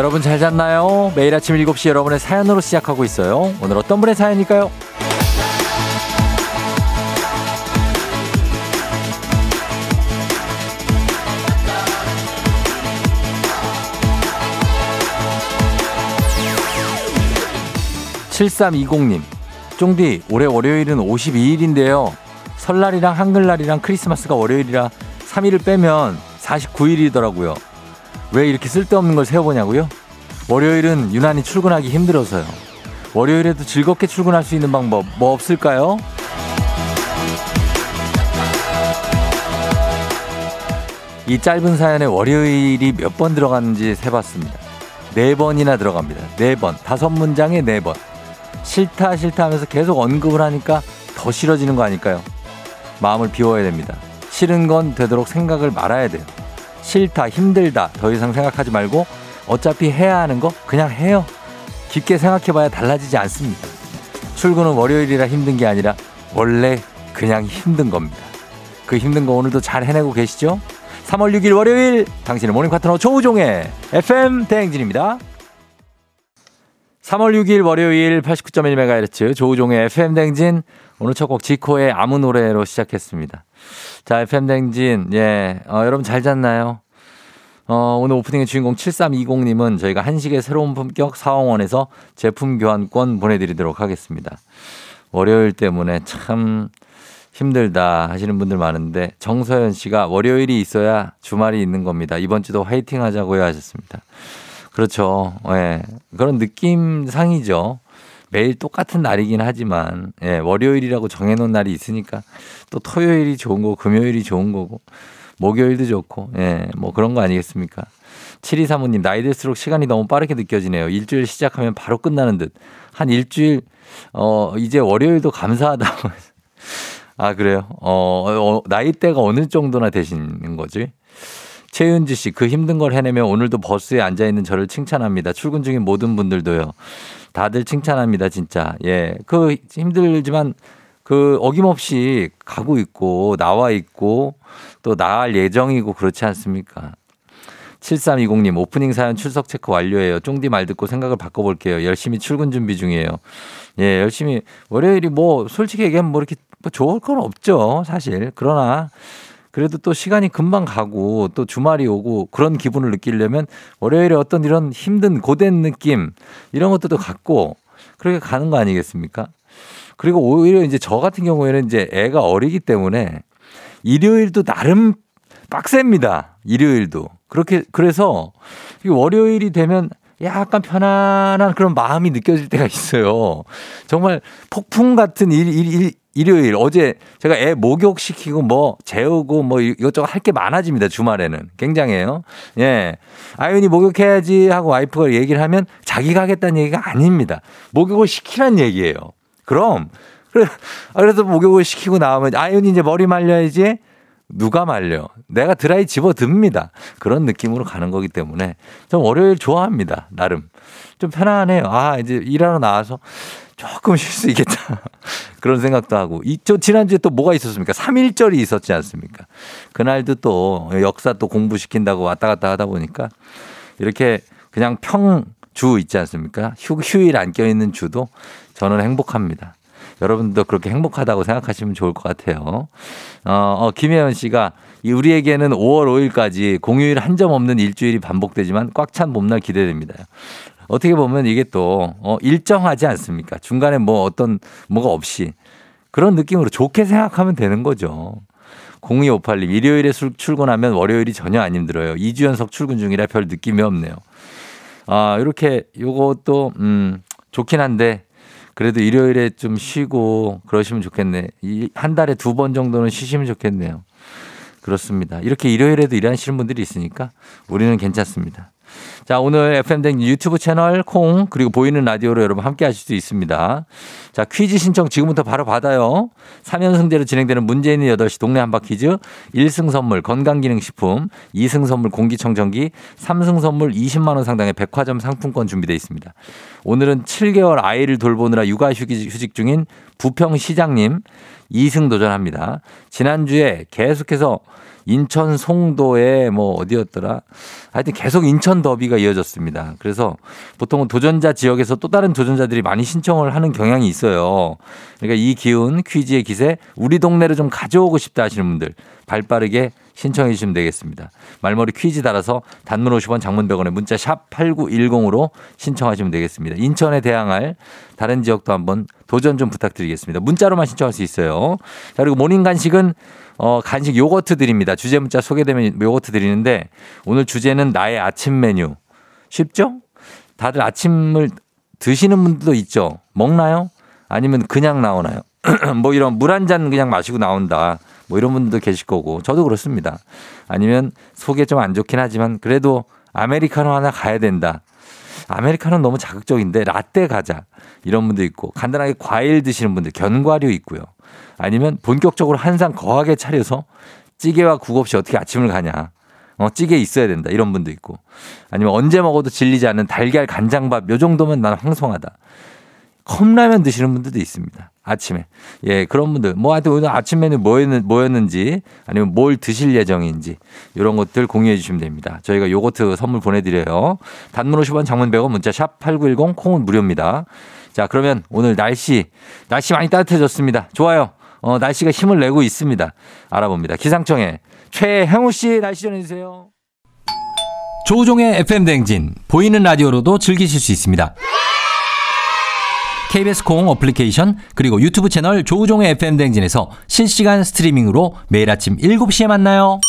여러분 잘 잤나요? 매일 아침 7시 여러분의 사연으로 시작하고 있어요. 오늘 어떤 분의 사연일까요? 7320님, 쫑디, 올해 월요일은 52일인데요. 설날이랑 한글날이랑 크리스마스가 월요일이라 3일을 빼면 49일이더라고요. 왜 이렇게 쓸데없는 걸 세워보냐고요? 월요일은 유난히 출근하기 힘들어서요. 월요일에도 즐겁게 출근할 수 있는 방법 뭐 없을까요? 이 짧은 사연에 월요일이 몇 번 들어갔는지 세봤습니다. 네 번이나 들어갑니다. 네 번. 다섯 문장에 네 번. 싫다 싫다 하면서 계속 언급을 하니까 더 싫어지는 거 아닐까요? 마음을 비워야 됩니다. 싫은 건 되도록 생각을 말아야 돼요. 싫다, 힘들다, 더 이상 생각하지 말고 어차피 해야 하는 거 그냥 해요. 깊게 생각해봐야 달라지지 않습니다. 출근은 월요일이라 힘든 게 아니라 원래 그냥 힘든 겁니다. 그 힘든 거 오늘도 잘 해내고 계시죠? 3월 6일 월요일 당신의 morning partner 조우종의 FM 대행진입니다. 3월 6일 월요일 89.1MHz 조우종의 FM 댕진 오늘 첫 곡 지코의 아무 노래로 시작했습니다. 자, FM 댕진 예, 어, 여러분 잘 잤나요? 어, 오늘 오프닝의 주인공 7320님은 저희가 한식의 새로운 품격 사원원에서 제품 교환권 보내드리도록 하겠습니다. 월요일 때문에 참 힘들다 하시는 분들 많은데 정서연 씨가 월요일이 있어야 주말이 있는 겁니다. 이번 주도 화이팅 하자고요 하셨습니다. 그렇죠. 예. 그런 느낌상이죠. 매일 똑같은 날이긴 하지만 예, 월요일이라고 정해놓은 날이 있으니까 또 토요일이 좋은 거고 금요일이 좋은 거고 목요일도 좋고 예, 뭐 그런 거 아니겠습니까? 7235님 나이 들수록 시간이 너무 빠르게 느껴지네요. 일주일 시작하면 바로 끝나는 듯. 한 일주일 어 이제 월요일도 감사하다고. 아 그래요? 어, 어 나이대가 어느 정도나 되시는 거지? 최윤주 씨, 그 힘든 걸 해내며 오늘도 버스에 앉아 있는 저를 칭찬합니다. 출근 중인 모든 분들도요. 다들 칭찬합니다, 진짜. 예. 그 힘들지만 그 어김없이 가고 있고 나와 있고 또 나갈 예정이고 그렇지 않습니까? 7320님 오프닝 사연 출석 체크 완료해요. 쫑디 말 듣고 생각을 바꿔볼게요. 열심히 출근 준비 중이에요. 예, 열심히 월요일이 뭐 솔직히 얘기하면 뭐 이렇게 뭐 좋을 건 없죠, 사실. 그러나 그래도 또 시간이 금방 가고 또 주말이 오고 그런 기분을 느끼려면 월요일에 어떤 이런 힘든 고된 느낌 이런 것들도 갖고 그렇게 가는 거 아니겠습니까? 그리고 오히려 이제 저 같은 경우에는 이제 애가 어리기 때문에 일요일도 나름 빡셉니다. 일요일도. 그렇게 그래서 월요일이 되면 약간 편안한 그런 마음이 느껴질 때가 있어요. 정말 폭풍 같은 일, 일, 일, 일요일 어제 제가 애 목욕시키고 뭐 재우고 뭐 이것저것 할 게 많아집니다. 주말에는. 굉장해요. 예. 아윤이 목욕해야지 하고 와이프가 얘기를 하면 자기가 하겠다는 얘기가 아닙니다. 목욕을 시키란 얘기예요. 그럼 그래 아, 그래서 목욕을 시키고 나오면 아윤이 이제 머리 말려야지 누가 말려? 내가 드라이 집어 듭니다. 그런 느낌으로 가는 거기 때문에 좀 월요일 좋아합니다. 나름. 좀 편안해요. 아, 이제 일하러 나와서 조금 쉴 수 있겠다. 그런 생각도 하고. 이, 저 지난주에 또 뭐가 있었습니까? 3일절이 있었지 않습니까? 그날도 또 역사 또 공부시킨다고 왔다 갔다 하다 보니까 이렇게 그냥 평 주 있지 않습니까? 휴, 휴일 안 껴있는 주도 저는 행복합니다. 여러분도 그렇게 행복하다고 생각하시면 좋을 것 같아요. 어, 어 김혜연 씨가 우리에게는 5월 5일까지 공휴일 한 점 없는 일주일이 반복되지만 꽉 찬 봄날 기대됩니다. 어떻게 보면 이게 또 어, 일정하지 않습니까? 중간에 뭐 어떤 뭐가 없이 그런 느낌으로 좋게 생각하면 되는 거죠. 0258님, 일요일에 출근하면 월요일이 전혀 안 힘들어요. 2주 연속 출근 중이라 별 느낌이 없네요. 아, 이렇게 요것도, 음, 좋긴 한데, 그래도 일요일에 좀 쉬고 그러시면 좋겠네. 한 달에 두 번 정도는 쉬시면 좋겠네요. 그렇습니다. 이렇게 일요일에도 일하시는 분들이 있으니까 우리는 괜찮습니다. 자, 오늘 FM댕 유튜브 채널 콩 그리고 보이는 라디오로 여러분 함께 하실 수 있습니다. 자, 퀴즈 신청 지금부터 바로 받아요. 3연승제로 진행되는 있는 8시 동네 한바 퀴즈 1승 선물 건강기능식품 2승 선물 공기청정기 3승 선물 20만 원 상당의 백화점 상품권 준비되어 있습니다. 오늘은 7개월 아이를 돌보느라 육아휴직 중인 부평 시장님 2승 도전합니다. 지난주에 계속해서 인천 송도에 뭐 어디였더라. 하여튼 계속 인천 더비가 경기가 이어졌습니다. 그래서 보통은 도전자 지역에서 또 다른 도전자들이 많이 신청을 하는 경향이 있어요. 그러니까 이 기운 퀴즈의 기세 우리 동네로 좀 가져오고 싶다 하시는 분들 발 빠르게 신청해 주시면 되겠습니다. 말머리 퀴즈 달아서 단문 50원 장문 100원에 문자 샵 8910으로 신청하시면 되겠습니다. 인천에 대항할 다른 지역도 한번 도전 좀 부탁드리겠습니다. 문자로만 신청할 수 있어요. 자, 그리고 모닝 간식은 어, 간식 요거트 드립니다. 주제 문자 소개되면 요거트 드리는데 오늘 주제는 나의 아침 메뉴. 쉽죠? 다들 아침을 드시는 분들도 있죠. 먹나요? 아니면 그냥 나오나요? 뭐 이런 물 한 잔 그냥 마시고 나온다. 뭐 이런 분들도 계실 거고 저도 그렇습니다. 아니면 속에 좀 안 좋긴 하지만 그래도 아메리카노 하나 가야 된다. 아메리카노는 너무 자극적인데 라떼 가자. 이런 분도 있고 간단하게 과일 드시는 분들 견과류 있고요. 아니면 본격적으로 한상 거하게 차려서 찌개와 국 없이 어떻게 아침을 가냐. 어, 찌개 있어야 된다. 이런 분도 있고. 아니면 언제 먹어도 질리지 않는 달걀 간장밥 요 정도면 나는 황송하다. 컵라면 드시는 분들도 있습니다. 아침에. 예, 그런 분들. 뭐 하여튼 오늘 아침 메뉴 뭐였는, 뭐였는지 아니면 뭘 드실 예정인지 이런 것들 공유해 주시면 됩니다. 저희가 요거트 선물 보내드려요. 단문 50원 장문 100원 문자 샵 8910 콩은 무료입니다. 자, 그러면 오늘 날씨, 날씨 많이 따뜻해졌습니다. 좋아요. 어, 날씨가 힘을 내고 있습니다. 알아봅니다. 기상청에 최형우 씨 날씨 전해주세요. 조우종의 FM 댕진 보이는 라디오로도 즐기실 수 있습니다. KBS 콩 어플리케이션 그리고 유튜브 채널 조우종의 FM 댕진에서 실시간 스트리밍으로 매일 아침 7시에 만나요.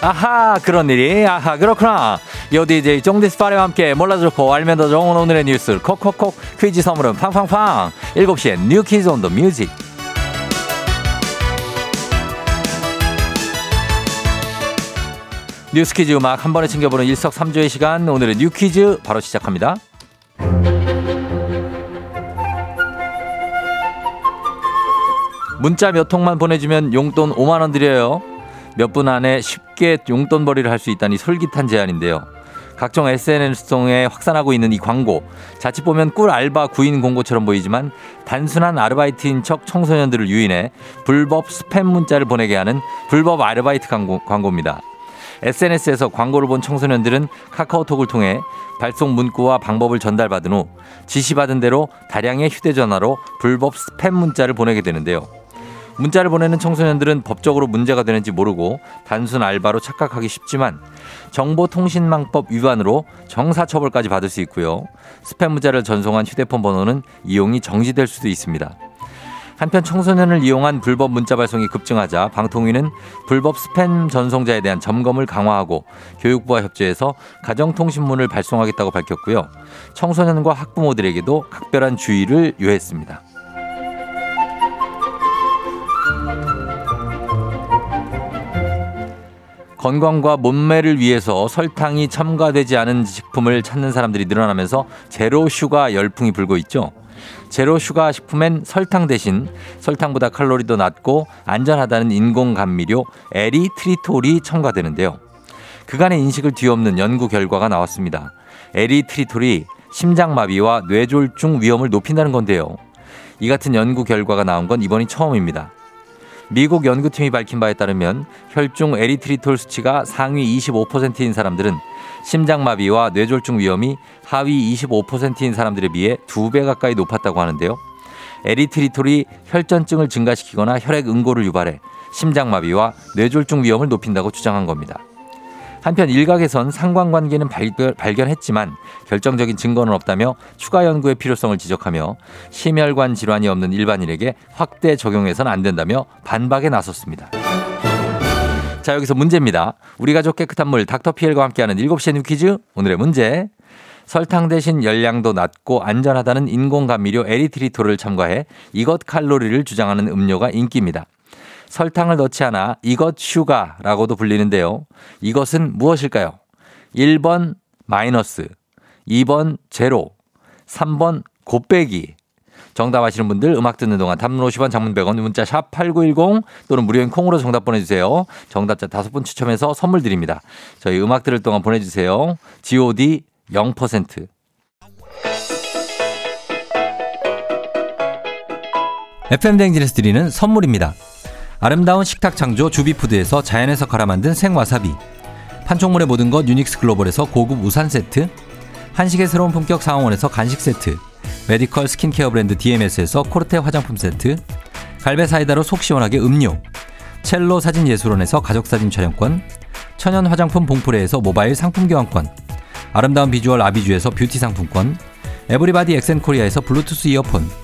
아하 그런 일이 아하 그렇구나 요 DJ 정디스 파레와 함께 몰라도 좋고 알면 더 좋은 오늘의 뉴스 콕콕콕 퀴즈 선물은 팡팡팡 7시에 New Quiz on the Music 뉴스 퀴즈 음악 한 번에 챙겨보는 일석삼조의 시간 오늘의 New Quiz 바로 시작합니다. 문자 몇 통만 보내주면 용돈 5만 원 드려요. 몇 분 안에 쉽게 용돈벌이를 할 수 있다니 솔깃한 제안인데요. 각종 SNS 통해 확산하고 있는 이 광고. 자칫 보면 꿀 알바 구인 공고처럼 보이지만 단순한 아르바이트인 척 청소년들을 유인해 불법 스팸 문자를 보내게 하는 불법 아르바이트 광고, 광고입니다. SNS에서 광고를 본 청소년들은 카카오톡을 통해 발송 문구와 방법을 전달받은 후 지시받은 대로 다량의 휴대전화로 불법 스팸 문자를 보내게 되는데요. 문자를 보내는 청소년들은 법적으로 문제가 되는지 모르고 단순 알바로 착각하기 쉽지만 정보통신망법 위반으로 정사처벌까지 받을 수 있고요. 스팸 문자를 전송한 휴대폰 번호는 이용이 정지될 수도 있습니다. 한편 청소년을 이용한 불법 문자 발송이 급증하자 방통위는 불법 스팸 전송자에 대한 점검을 강화하고 교육부와 협조해서 가정통신문을 발송하겠다고 밝혔고요. 청소년과 학부모들에게도 각별한 주의를 요했습니다. 건강과 몸매를 위해서 설탕이 첨가되지 않은 식품을 찾는 사람들이 늘어나면서 zero sugar 열풍이 불고 있죠. zero sugar 식품엔 설탕 대신 설탕보다 칼로리도 낮고 안전하다는 인공 감미료 에리트리톨이 첨가되는데요. 그간의 인식을 뒤엎는 연구 결과가 나왔습니다. 에리트리톨이 심장마비와 뇌졸중 위험을 높인다는 건데요. 이 같은 연구 결과가 나온 건 이번이 처음입니다. 미국 연구팀이 밝힌 바에 따르면 혈중 에리트리톨 수치가 상위 25%인 사람들은 심장마비와 뇌졸중 위험이 하위 25%인 사람들에 비해 2배 가까이 높았다고 하는데요. 에리트리톨이 혈전증을 증가시키거나 혈액 응고를 유발해 심장마비와 뇌졸중 위험을 높인다고 주장한 겁니다. 한편 일각에선 상관관계는 발견, 했지만 결정적인 증거는 없다며 추가 연구의 필요성을 지적하며 심혈관 질환이 없는 일반인에게 확대 적용해서는 안 된다며 반박에 나섰습니다. 자, 여기서 문제입니다. 우리 가족 깨끗한 물 닥터피엘과 함께하는 7시의 New Quiz. 오늘의 문제. 설탕 대신 열량도 낮고 안전하다는 인공 감미료 에리트리톨을 첨가해 이것 칼로리를 주장하는 음료가 인기입니다. 설탕을 넣지 않아 이것 sugar라고도 불리는데요. 이것은 무엇일까요? 1번 마이너스, 2번 제로, 3번 곱빼기. 정답 아시는 분들 음악 듣는 동안 단문 50원 장문 100원 문자 샵 8910 또는 무료인 콩으로 정답 보내주세요. 정답자 다섯 분 추첨해서 선물 드립니다. 저희 음악 들을 동안 보내주세요. god 0% FM 댕진에서 드리는 선물입니다. 아름다운 식탁 창조 주비푸드에서 자연에서 갈아 만든 생와사비. 판촉물의 모든 것 유닉스 글로벌에서 고급 우산 세트. 한식의 새로운 품격 상황원에서 간식 세트. 메디컬 스킨케어 브랜드 DMS에서 코르테 화장품 세트. 갈배 사이다로 속 시원하게 음료. 첼로 사진 예술원에서 가족사진 촬영권. 천연 화장품 봉프레에서 모바일 상품 교환권. 아름다운 비주얼 아비주에서 뷰티 상품권. 에브리바디 엑센코리아에서 블루투스 이어폰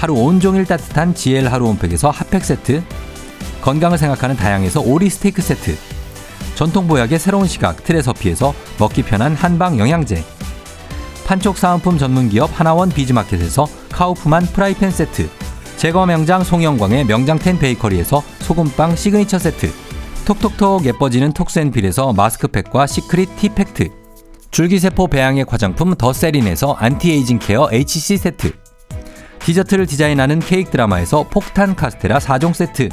하루 온종일 따뜻한 GL 하루 온팩에서 핫팩 세트 건강을 생각하는 다양에서 오리 스테이크 세트 전통 보약의 새로운 시각 트레서피에서 먹기 편한 한방 영양제 판촉 사은품 전문기업 하나원 비즈마켓에서 카우프만 프라이팬 세트 제과 명장 송영광의 명장텐 베이커리에서 소금빵 시그니처 세트 톡톡톡 예뻐지는 톡스앤필에서 마스크팩과 시크릿 티팩트 줄기세포 배양액 화장품 더세린에서 안티에이징 케어 HC 세트 디저트를 디자인하는 케이크 드라마에서 폭탄 카스테라 4종 세트.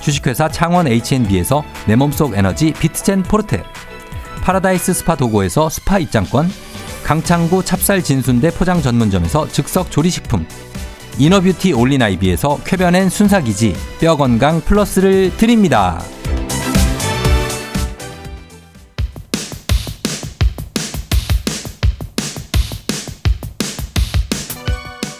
주식회사 창원 H&B에서 내 몸속 에너지 비트젠 포르테. 파라다이스 스파 도고에서 스파 입장권. 강창구 찹쌀 진순대 포장 전문점에서 즉석 조리식품. 이너뷰티 올린아이비에서 쾌변엔 순삭이지. 뼈 건강 플러스를 드립니다.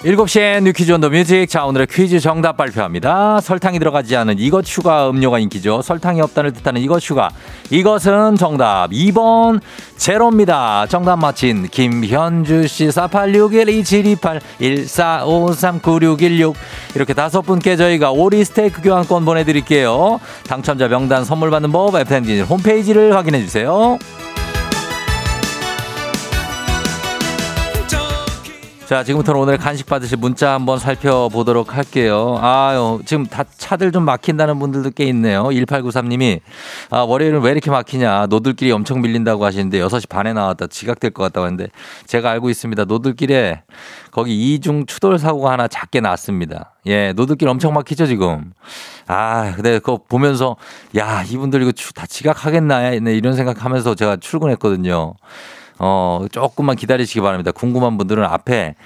7시에 New Quiz on the Music. 자, 오늘의 퀴즈 정답 발표합니다. 설탕이 들어가지 않은 이것 추가 음료가 인기죠. 설탕이 없다를 뜻하는 이것 추가. 이것은 정답 2번 제로입니다. 정답 맞힌 김현주 씨 4861-2728-1453-9616 이렇게 다섯 분께 저희가 오리 스테이크 교환권 보내드릴게요. 당첨자 명단 선물 받는 법 FM진 홈페이지를 확인해 주세요. 자, 지금부터는 오늘 간식 받으실 문자 한번 살펴보도록 할게요. 아유, 지금 다 차들 좀 막힌다는 분들도 꽤 있네요. 1893님이, 아, 월요일은 왜 이렇게 막히냐. 노들길이 엄청 밀린다고 하시는데 6시 반에 나왔다. 지각될 것 같다고 하는데 제가 알고 있습니다. 노들길에 거기 이중 추돌 사고가 하나 작게 났습니다. 예, 노들길 엄청 막히죠, 지금. 아, 근데 그거 보면서, 야, 이분들 이거 다 지각하겠나, 네, 이런 생각하면서 제가 출근했거든요. 어, 조금만 기다리시기 바랍니다. 궁금한 분들은 앞에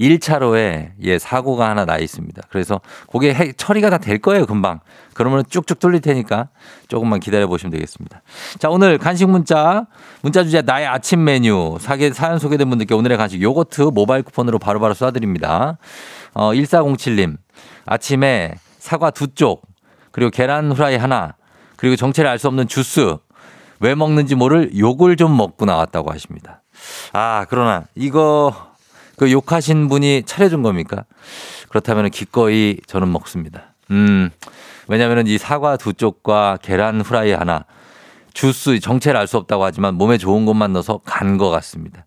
1차로에 예, 사고가 하나 나 있습니다. 그래서 그게 해, 처리가 다 될 거예요, 금방. 그러면 쭉쭉 뚫릴 테니까 조금만 기다려 보시면 되겠습니다. 자, 오늘 간식 문자, 문자 주제 나의 아침 메뉴, 사계, 사연 소개된 분들께 오늘의 간식 요거트 모바일 쿠폰으로 바로바로 쏴드립니다. 어, 1407님, 아침에 사과 두 쪽, 그리고 계란 후라이 하나, 그리고 정체를 알 수 없는 주스, 왜 먹는지 모를 욕을 좀 먹고 나왔다고 하십니다. 아, 그러나 이거 그 욕하신 분이 차려준 겁니까? 그렇다면 기꺼이 저는 먹습니다. 음, 왜냐면은 이 사과 두 쪽과 계란 후라이 하나, 주스 정체를 알 수 없다고 하지만 몸에 좋은 것만 넣어서 간 것 같습니다.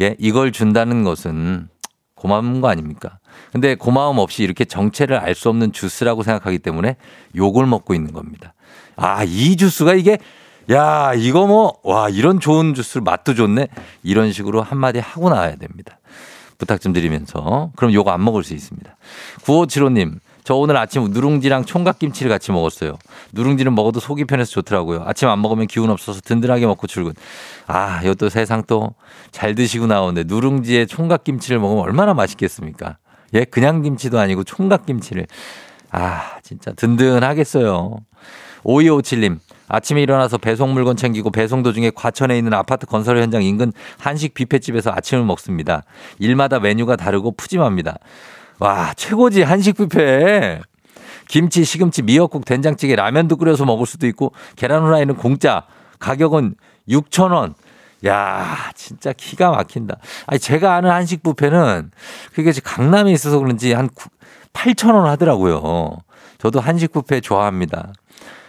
예, 이걸 준다는 것은 고마운 거 아닙니까? 근데 고마움 없이 이렇게 정체를 알 수 없는 주스라고 생각하기 때문에 욕을 먹고 있는 겁니다. 아, 이 주스가 이게 야, 이거 뭐, 와, 이런 좋은 주스 맛도 좋네. 이런 식으로 한마디 하고 나와야 됩니다. 부탁 좀 드리면서. 그럼 요거 안 먹을 수 있습니다. 9575님, 저 오늘 아침 누룽지랑 총각김치를 같이 먹었어요. 누룽지는 먹어도 속이 편해서 좋더라고요. 아침 안 먹으면 기운 없어서 든든하게 먹고 출근. 아, 이것도 세상 또 잘 드시고 나오는데 누룽지에 총각김치를 먹으면 얼마나 맛있겠습니까? 예, 그냥 김치도 아니고 총각김치를. 아, 진짜 든든하겠어요. 5257님, 아침에 일어나서 배송 물건 챙기고 배송 도중에 과천에 있는 아파트 건설 현장 인근 한식 뷔페집에서 아침을 먹습니다. 일마다 메뉴가 다르고 푸짐합니다. 와, 최고지 한식 뷔페. 김치, 시금치, 미역국, 된장찌개, 라면도 끓여서 먹을 수도 있고 계란 후라이는 공짜. 가격은 6,000원. 야, 진짜 기가 막힌다. 아니, 제가 아는 한식 뷔페는 그게 강남에 있어서 그런지 한 8,000원 하더라고요. 저도 한식 뷔페 좋아합니다.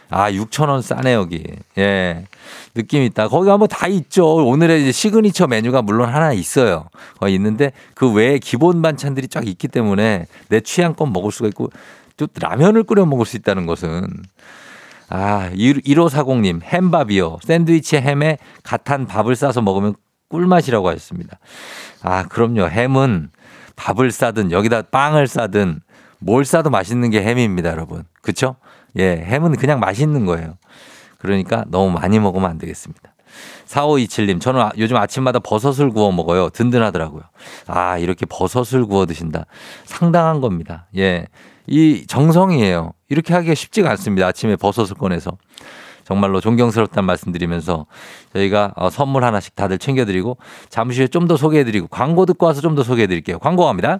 아, 6,000원 싸네, 여기. 예. 느낌 있다. 거기 가면 다 있죠. 오늘의 이제 시그니처 메뉴가 물론 하나 있어요. 거 있는데 그 외에 기본 반찬들이 쫙 있기 때문에 내 취향껏 먹을 수가 있고 또 라면을 끓여 먹을 수 있다는 것은 아, 1540님, 햄밥이요. 샌드위치 햄에 갓한 밥을 싸서 먹으면 꿀맛이라고 하셨습니다. 아, 그럼요. 햄은 밥을 싸든 여기다 빵을 싸든 뭘 싸도 맛있는 게 햄입니다, 여러분. 그쵸? 예, 햄은 그냥 맛있는 거예요. 그러니까 너무 많이 먹으면 안 되겠습니다. 4527님, 저는 아- 요즘 아침마다 버섯을 구워 먹어요. 든든하더라고요. 아, 이렇게 버섯을 구워 드신다. 상당한 겁니다. 예. 이 정성이에요. 이렇게 하기가 쉽지가 않습니다. 아침에 버섯을 꺼내서. 정말로 존경스럽다는 말씀 드리면서 저희가 어, 선물 하나씩 다들 챙겨드리고 잠시 후에 좀 더 소개해드리고 광고 듣고 와서 좀 더 소개해드릴게요. 광고 갑니다.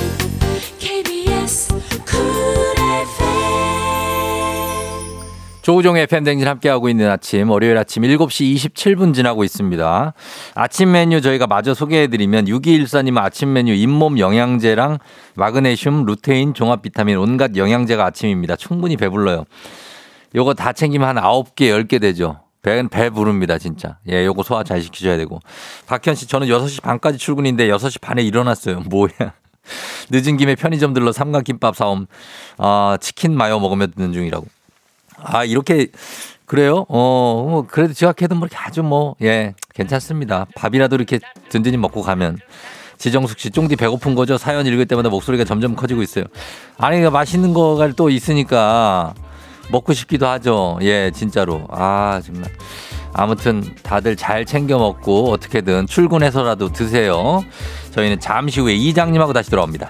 조우종의 팬댕진 함께하고 있는 아침, 월요일 아침 7시 27분 지나고 있습니다. 아침 메뉴 저희가 마저 소개해드리면 6214님 아침 메뉴 잇몸 영양제랑 마그네슘, 루테인, 종합 비타민 온갖 영양제가 아침입니다. 충분히 배불러요. 요거 다 챙기면 한 9개, 10개 되죠. 배, 배 부릅니다, 진짜. 예, 요거 소화 잘 시키셔야 되고. 박현 씨, 저는 6시 반까지 출근인데 6시 반에 일어났어요. 뭐야. 늦은 김에 편의점 들러 삼각김밥 사옴, 아, 치킨 마요 먹으며 듣는 중이라고. 아, 이렇게, 그래요? 어, 뭐 그래도 지각해도 뭐 아주 뭐, 예, 괜찮습니다. 밥이라도 이렇게 든든히 먹고 가면. 지정숙 씨, 쫑디 배고픈 거죠? 사연 읽을 때마다 목소리가 점점 커지고 있어요. 아니, 그 맛있는 거가 또 있으니까 먹고 싶기도 하죠. 예, 진짜로. 아, 정말. 아무튼 다들 잘 챙겨 먹고 어떻게든 출근해서라도 드세요. 저희는 잠시 후에 이장님하고 다시 돌아옵니다.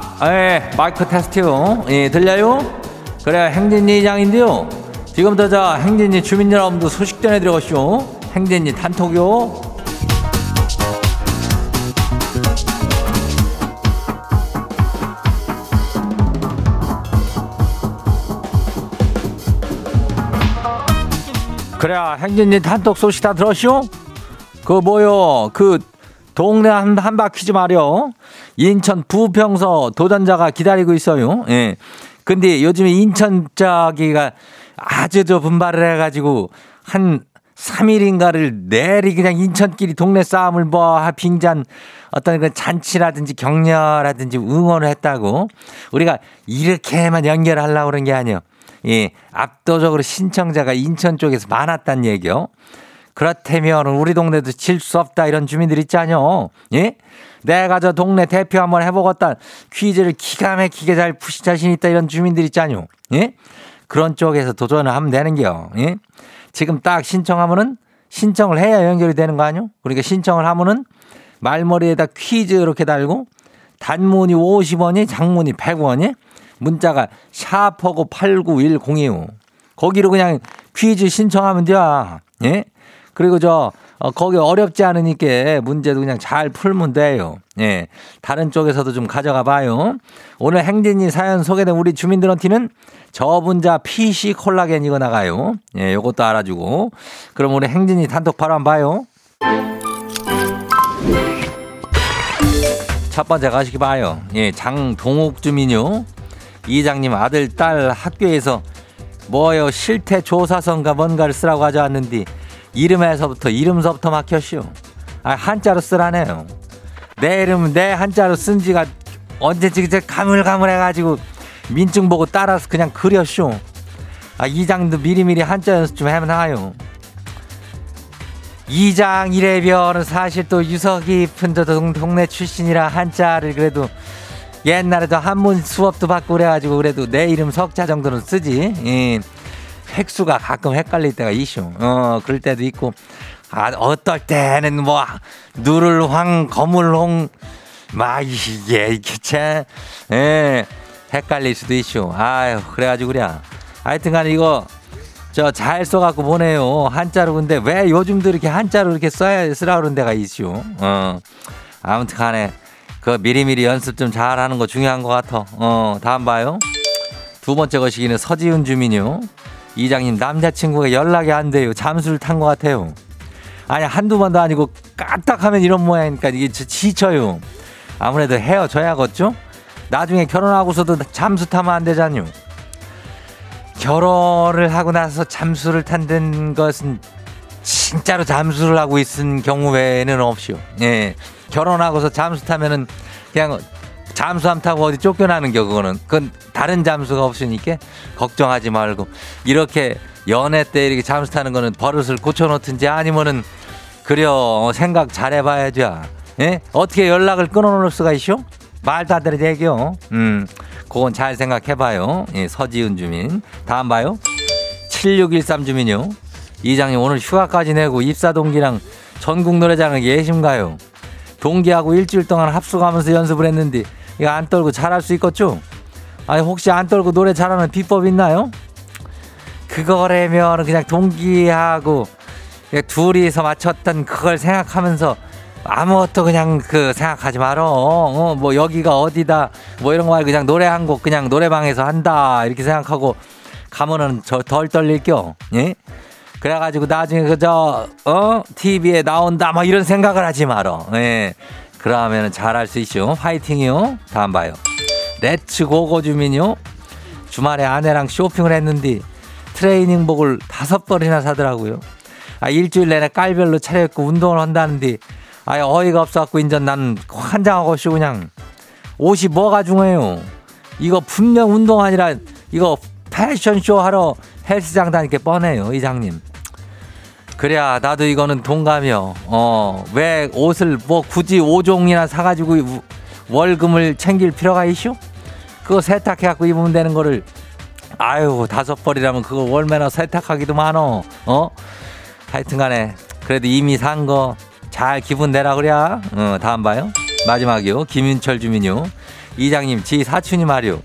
예, 마이크 테스트요. 예, 들려요? 그래, 행진이 이장인데요. 지금부터 자, 행진이 주민 여러분들 소식 전해드려가시오. 행진이 단톡요. 그래, 행진이 단톡 소식 다 들었쇼? 그 뭐요? 그 동네 한, 한 바퀴 좀 하려. 인천 부평서 도전자가 기다리고 있어요. 예. 근데 요즘에 인천 저기가 아주 저 분발을 해가지고 한 3일인가를 내리 그냥 인천끼리 동네 싸움을 뭐 빙잔 어떤 그 잔치라든지 격려라든지 응원을 했다고 우리가 이렇게만 연결하려고 그런 게 아니에요. 예. 압도적으로 신청자가 인천 쪽에서 많았단 얘기요. 그렇다면 우리 동네도 질 수 없다 이런 주민들 있잖요. 예? 내가 저 동네 대표 한번 해보겠다 퀴즈를 기가 막히게 잘 푸시 자신 있다 이런 주민들 있잖요. 예? 그런 쪽에서 도전을 하면 되는겨. 예? 지금 딱 신청하면은 신청을 해야 연결이 되는 거 아니요? 그러니까 신청을 하면은 말머리에다 퀴즈 이렇게 달고 단문이 50원이 장문이 100원이 문자가 샤퍼고 89102요. 거기로 그냥 퀴즈 신청하면 돼. 예? 그리고 저 어, 거기 어렵지 않으니까 문제도 그냥 잘 풀면 돼요. 예. 다른 쪽에서도 좀 가져가 봐요. 오늘 행진이 사연 소개된 우리 주민들한테는 저분자 PC 콜라겐 이거 나가요. 예, 요것도 알아주고. 그럼 우리 행진이 단톡 바로 한번 봐요. 첫 번째 가시기 봐요. 예, 장동욱 주민요. 이장님 아들 딸 학교에서 뭐요 실태 조사서인가 뭔가를 쓰라고 가져왔는데 이름에서부터 이름서부터 막혔쇼. 아 한자로 쓰라네요. 내 이름 내 한자로 쓴 지가 언제지 이제 가물가물해가지고 민증 보고 따라서 그냥 그렸쇼. 아 이장도 미리미리 한자 연습 좀 해놔요. 이장 이래별은 사실 또 유서 깊은 동네 출신이라 한자를 그래도 옛날에도 한문 수업도 받고 그래가지고 그래도 내 이름 석자 정도는 쓰지. 예. 획수가 가끔 헷갈릴 때가 이슈. 어, 그럴 때도 있고. 아, 어떨 때는 뭐, 누를 황, 거물 홍, 막, 이게, 이게 참, 예, 헷갈릴 수도 있죠. 아유, 그래가지고 그냥. 하여튼 간에 이거, 저 잘 써갖고 보내요. 한자로 근데 왜 요즘도 이렇게 한자로 이렇게 써야, 쓰라 그런 데가 있죠. 어. 아무튼 간에, 그 미리미리 연습 좀 잘하는 거 중요한 것 같아. 어, 다음 봐요. 두 번째 거시기는 서지훈 주민요. 이장님 남자친구가 연락이 안 돼요. 잠수를 탄 것 같아요. 아니 한두 번도 아니고 까딱하면 이런 모양이니까 이게 지쳐요. 아무래도 헤어져야겠죠? 나중에 결혼하고서도 잠수 타면 안 되잖요. 결혼을 하고 나서 잠수를 탄다는 것은 진짜로 잠수를 하고 있은 경우 외에는 없이요. 예. 결혼하고서 잠수 타면은 그냥 잠수함 타고 어디 쫓겨나는 겨 그거는 그건 다른 잠수가 없으니까 걱정하지 말고 이렇게 연애 때 이렇게 잠수 타는 거는 버릇을 고쳐놓든지 아니면은 그려 생각 잘해봐야죠. 예? 어떻게 연락을 끊어놓을 수가 있쇼? 말도 안 되는 얘기요. 음, 그건 잘 생각해봐요. 예, 서지은 주민. 다음 봐요. 7613 주민요. 이장님 오늘 휴가까지 내고 입사 동기랑 전국 노래자랑 예심 가요. 동기하고 일주일 동안 합숙하면서 연습을 했는데 이거 안 떨고 잘할 수 있겠죠? 아니 혹시 안 떨고 노래 잘하는 비법 있나요? 그거라면 그냥 동기하고 그냥 둘이서 맞췄던 그걸 생각하면서 아무것도 그냥 그 생각하지 말어. 어, 뭐 여기가 어디다 뭐 이런 거 말고 그냥 노래 한 곡 그냥 노래방에서 한다 이렇게 생각하고 가면은 저 덜 떨릴겨. 예? 그래가지고 나중에 그저 어 TV에 나온다 뭐 이런 생각을 하지 말어. 예. 그러면은 잘할 수 있죠. 화이팅이요. 다음 봐요. Let's go go 주민요. 주말에 아내랑 쇼핑을 했는데 트레이닝복을 다섯 벌이나 사더라고요. 아 일주일 내내 깔별로 차려입고 운동을 한다는데 아 어이가 없어갖고 인전 나는 환장하고 쉬고 그냥 옷이 뭐가 중요해요. 이거 분명 운동 아니라 이거 패션쇼 하러 헬스장 다니게 뻔해요 이장님. 그래야 나도 이거는 동감이요. 어, 왜 옷을 뭐 굳이 5종이나 사가지고 월급을 챙길 필요가 있슈? 그거 세탁해갖고 입으면 되는 거를 아유 다섯 벌이라면 그거 얼마나 세탁하기도 많어. 어? 하여튼 간에 그래도 이미 산 거 잘 기분 내라 그래. 어, 다음 봐요. 마지막이요. 김윤철 주민요. 이장님, 지 사춘이 말이요.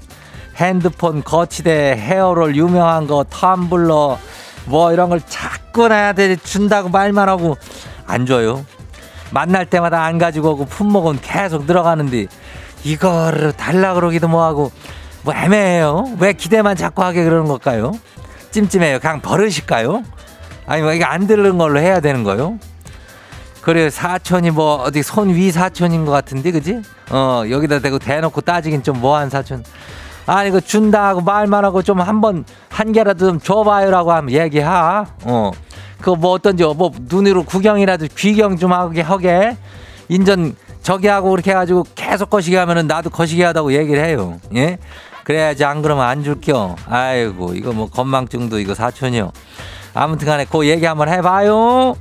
핸드폰 거치대 헤어롤 유명한 거 텀블러 뭐 이런 걸 자꾸 나한테 준다고 말만 하고 안 줘요. 만날 때마다 안 가지고 오고 품목은 계속 늘어가는데 이거를 달라 그러기도 뭐하고 뭐 애매해요. 왜 기대만 자꾸 하게 그러는 걸까요? 찜찜해요. 그냥 버릇일까요? 아니 뭐 이게 안 들는 걸로 해야 되는 거요? 그래 사촌이 뭐 어디 손 위 사촌인 것 같은데 그지? 어 여기다 대고 대놓고 따지긴 좀 뭐한 사촌. 아니 그 준다 하고 말만 하고 좀 한번 한 개라도 좀 줘봐요라고 하면 얘기하. 어. 그거 뭐 어떤지 뭐 눈으로 구경이라도 귀경 좀 하게 하게. 인전 저기 하고 그렇게 해가지고 계속 거시기 하면은 나도 거시기 하다고 얘기를 해요. 예? 그래야지 안 그러면 안 줄겨. 아이고 이거 뭐 건망증도 이거 사촌이요. 아무튼 간에 그 얘기 한번 해봐요.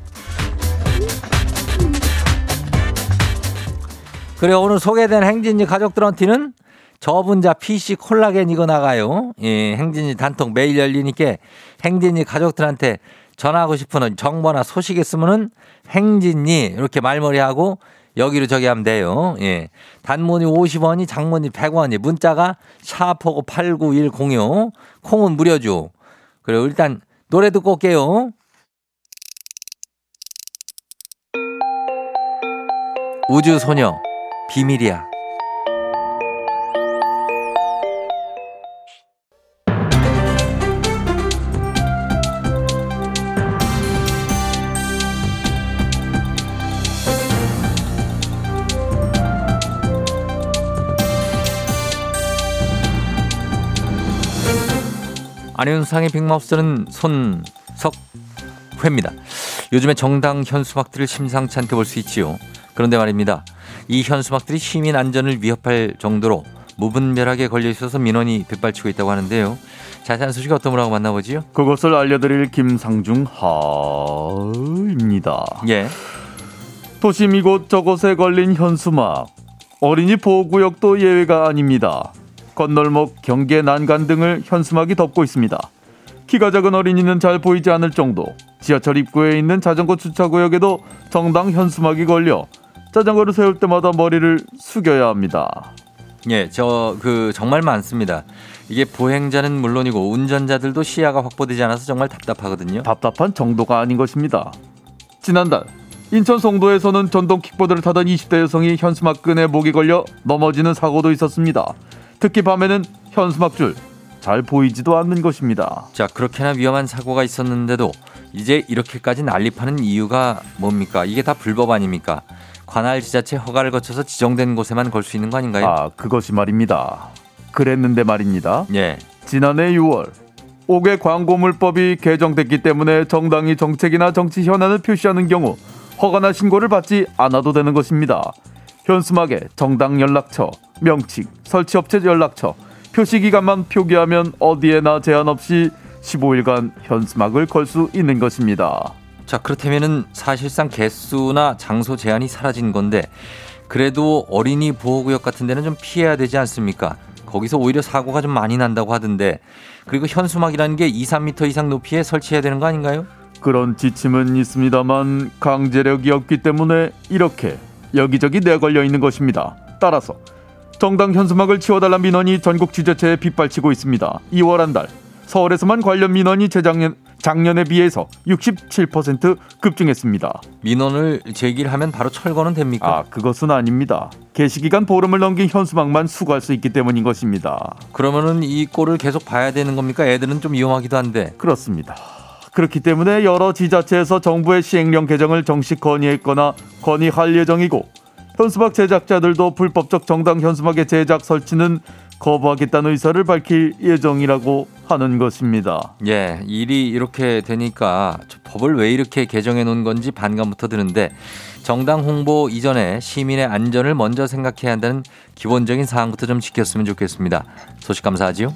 그래 오늘 소개된 행진이 가족들한테는 저분자 PC 콜라겐 이거 나가요. 예, 행진이 단통 매일 열리니까 행진이 가족들한테 전하고 싶은 정보나 소식 있으면은 행진이 이렇게 말머리하고 여기로 저기 하면 돼요. 예. 단문이 50원이 장문이 100원이 문자가 샤프고 89106 콩은 무료죠. 그리고 일단 노래 듣고 올게요. 우주소녀 비밀이야. 안윤상의 빅마우스는 손석회입니다. 요즘에 정당 현수막들을 심상치 않게 볼 수 있지요. 그런데 말입니다. 이 현수막들이 시민 안전을 위협할 정도로 무분별하게 걸려 있어서 민원이 빗발치고 있다고 하는데요. 자세한 소식 어떤 분하고 만나보지요? 그것을 알려드릴 김상중 하입니다. 예. 도심 이곳 저곳에 걸린 현수막 어린이 보호구역도 예외가 아닙니다. 건널목, 경계 난간 등을 현수막이 덮고 있습니다. 키가 작은 어린이는 잘 보이지 않을 정도, 지하철 입구에 있는 자전거 주차구역에도 정당 현수막이 걸려 자전거를 세울 때마다 머리를 숙여야 합니다. 예, 저 그 정말 많습니다. 이게 보행자는 물론이고 운전자들도 시야가 확보되지 않아서 정말 답답하거든요. 답답한 정도가 아닌 것입니다. 지난달 인천 송도에서는 전동 킥보드를 타던 20대 여성이 현수막 끈에 목이 걸려 넘어지는 사고도 있었습니다. 특히 밤에는 현수막줄 잘 보이지도 않는 것입니다. 자, 그렇게나 위험한 사고가 있었는데도 이제 이렇게까지 난립하는 이유가 뭡니까? 이게 다 불법 아닙니까? 관할 지자체 허가를 거쳐서 지정된 곳에만 걸 수 있는 거 아닌가요? 아, 그것이 말입니다. 그랬는데 말입니다. 예. 지난해 6월 5개 광고물법이 개정됐기 때문에 정당이 정책이나 정치 현안을 표시하는 경우 허가나 신고를 받지 않아도 되는 것입니다. 현수막에 정당 연락처, 명칭, 설치업체 연락처, 표시 기간만 표기하면 어디에나 제한 없이 15일간 현수막을 걸 수 있는 것입니다. 자, 그렇다면은 사실상 개수나 장소 제한이 사라진 건데 그래도 어린이 보호구역 같은 데는 좀 피해야 되지 않습니까? 거기서 오히려 사고가 좀 많이 난다고 하던데 그리고 현수막이라는 게 2, 3m 이상 높이에 설치해야 되는 거 아닌가요? 그런 지침은 있습니다만 강제력이 없기 때문에 이렇게 여기저기 내걸려 있는 것입니다. 따라서 정당 현수막을 치워달란 민원이 전국 지자체에 빗발치고 있습니다. 2월 한 달 서울에서만 관련 민원이 재작년 작년에 비해서 67% 급증했습니다. 민원을 제기를 하면 바로 철거는 됩니까? 아 그것은 아닙니다. 게시기간 보름을 넘긴 현수막만 수거할 수 있기 때문인 것입니다. 그러면은 이 꼴을 계속 봐야 되는 겁니까? 애들은 좀 위험하기도 한데. 그렇습니다. 그렇기 때문에 여러 지자체에서 정부의 시행령 개정을 정식 건의했거나 건의할 예정이고 현수막 제작자들도 불법적 정당 현수막의 제작 설치는 거부하겠다는 의사를 밝힐 예정이라고 하는 것입니다. 예, 일이 이렇게 되니까 저 법을 왜 이렇게 개정해 놓은 건지 반감부터 드는데 정당 홍보 이전에 시민의 안전을 먼저 생각해야 한다는 기본적인 사항부터 좀 지켰으면 좋겠습니다. 소식 감사하지요.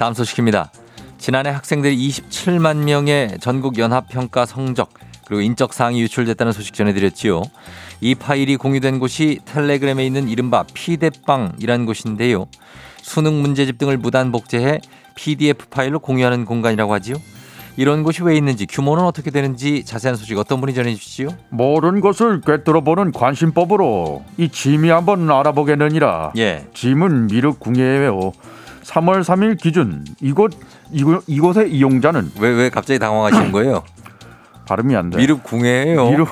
다음 소식입니다. 지난해 학생들이 27만 명의 전국 연합 평가 성적 그리고 인적 사항이 유출됐다는 소식 전해드렸지요. 이 파일이 공유된 곳이 텔레그램에 있는 이른바 피대빵이라는 곳인데요. 수능 문제집 등을 무단 복제해 PDF 파일로 공유하는 공간이라고 하지요. 이런 곳이 왜 있는지 규모는 어떻게 되는지 자세한 소식 어떤 분이 전해주시지요? 모르는 것을 꿰뚫어보는 관심법으로 이 짐이 한번 알아보겠느니라. 예, 짐은 미륵 궁예예요. 3월 3일 기준 이곳 이곳 이곳의 이용자는 왜 왜 갑자기 당황하시는 거예요? 발음이 안 돼. 미륵 궁예예요. 미륵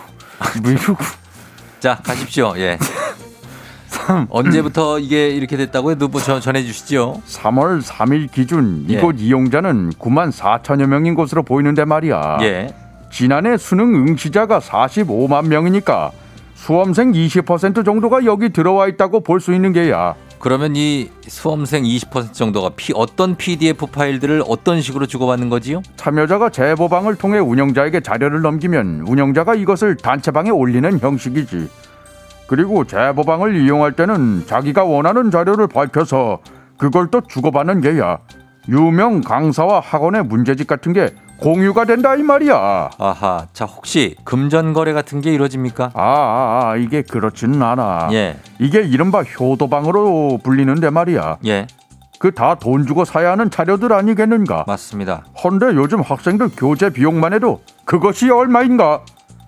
미륵 자 가십시오. 예. 언제부터 이게 이렇게 됐다고요? 누구 전 전해 주시죠. 3월 3일 기준 예. 이곳 이용자는 9만 4천여 명인 것으로 보이는데 말이야. 예. 지난해 수능 응시자가 45만 명이니까 수험생 20% 정도가 여기 들어와 있다고 볼 수 있는 게야. 그러면 이 수험생 20% 정도가 피, 어떤 PDF 파일들을 어떤 식으로 주고받는 거지요? 참여자가 제보방을 통해 운영자에게 자료를 넘기면 운영자가 이것을 단체방에 올리는 형식이지. 그리고 제보방을 이용할 때는 자기가 원하는 자료를 밝혀서 그걸 또 주고받는 게야. 유명 강사와 학원의 문제집 같은 게 공유가 된다 이 말이야. 아하. 자, 혹시 금전 거래 같은 게 이루어집니까? 아, 아, 아, 이게 그렇지는 않아. 예. 이게 이른바 효도방으로 불리는데 말이야. 예. 그 다 돈 주고 사야 하는 자료들 아니겠는가? 맞습니다. 헌데 요즘 학생들 교재 비용만 해도 그것이 얼마인가?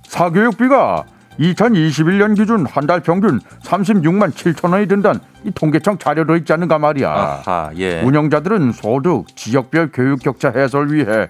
사교육비가 2021년 기준 한 달 평균 36만 7천 원이 든다는 이 통계청 자료도 있지 않는가 말이야. 아하. 예. 운영자들은 소득, 지역별 교육 격차 해소를 위해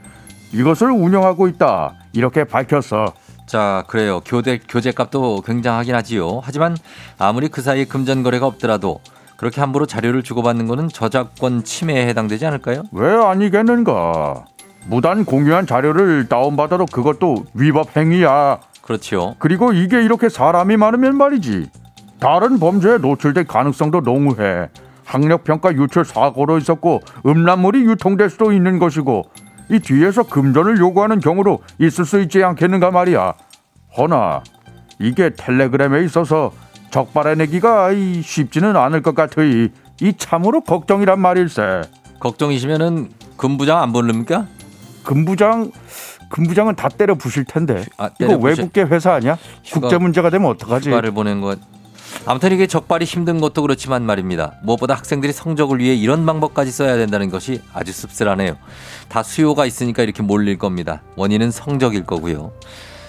이것을 운영하고 있다. 이렇게 밝혔어. 자, 그래요. 교대 교재 값도 굉장하긴 하지요. 하지만 아무리 그 사이에 금전 거래가 없더라도 그렇게 함부로 자료를 주고받는 거는 저작권 침해에 해당되지 않을까요? 왜 아니겠는가? 무단 공유한 자료를 다운받아도 그것도 위법 행위야. 그렇지요. 그리고 이게 이렇게 사람이 많으면 말이지. 다른 범죄에 노출될 가능성도 농후해. 학력평가 유출 사고로 있었고 음란물이 유통될 수도 있는 것이고 이 뒤에서 금전을 요구하는 경우도 있을 수 있지 않겠는가 말이야. 허나 이게 텔레그램에 있어서 적발해내기가 이 쉽지는 않을 것 같으니 이 참으로 걱정이란 말일세. 걱정이시면은 금부장 안 부릅니까? 금부장 금부장은 다 때려 부실 텐데 아, 이거 때려 부실- 외국계 회사 아니야? 휴가- 국제 문제가 되면 어떡하지? 휴가를 보낸 것. 아무튼 이게 적발이 힘든 것도 그렇지만 말입니다. 무엇보다 학생들이 성적을 위해 이런 방법까지 써야 된다는 것이 아주 씁쓸하네요. 다 수요가 있으니까 이렇게 몰릴 겁니다. 원인은 성적일 거고요.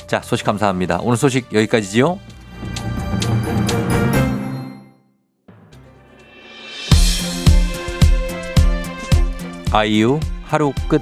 자, 소식 감사합니다. 오늘 소식 여기까지지요. 아이유 하루 끝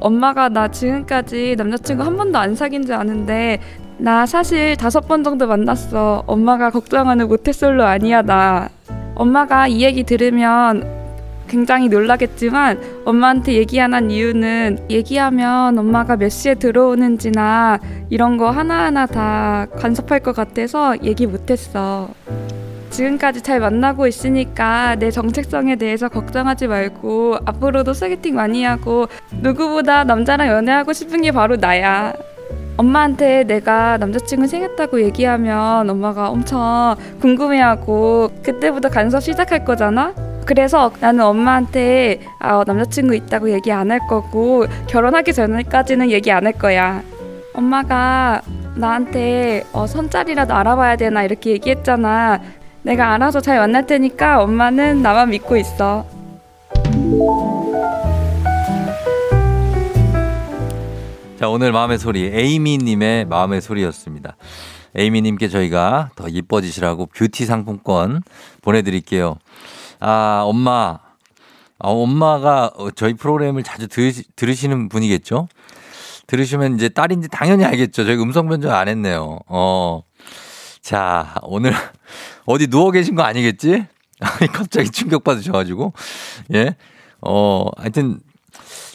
엄마가 나 지금까지 남자친구 한 번도 안 사귄 줄 아는데 나 사실 다섯 번 정도 만났어. 엄마가 걱정하는 모태솔로 아니야 나. 엄마가 이 얘기 들으면 굉장히 놀라겠지만 엄마한테 얘기 안 한 이유는 얘기하면 엄마가 몇 시에 들어오는지나 이런 거 하나하나 다 간섭할 것 같아서 얘기 못했어. 지금까지 잘 만나고 있으니까 내 정체성에 대해서 걱정하지 말고 앞으로도 소개팅 많이 하고 누구보다 남자랑 연애하고 싶은 게 바로 나야. 엄마한테 내가 남자친구 생겼다고 얘기하면 엄마가 엄청 궁금해하고 그때부터 간섭 시작할 거잖아? 그래서 나는 엄마한테 아, 남자친구 있다고 얘기 안 할 거고 결혼하기 전까지는 얘기 안 할 거야. 엄마가 나한테 어, 선짜리라도 알아봐야 되나 이렇게 얘기했잖아. 내가 알아서 잘 만날 테니까 엄마는 나만 믿고 있어. 자, 오늘 마음의 소리, 에이미님의 마음의 소리였습니다. 에이미님께 저희가 더 이뻐지시라고 뷰티 상품권 보내드릴게요. 아, 엄마. 아, 엄마가 저희 프로그램을 자주 들으시, 들으시는 분이겠죠? 들으시면 이제 딸인지 당연히 알겠죠. 저희 음성 변조 안 했네요. 어. 자, 오늘 어디 누워 계신 거 아니겠지? 갑자기 충격받으셔가지고. 예. 어, 하여튼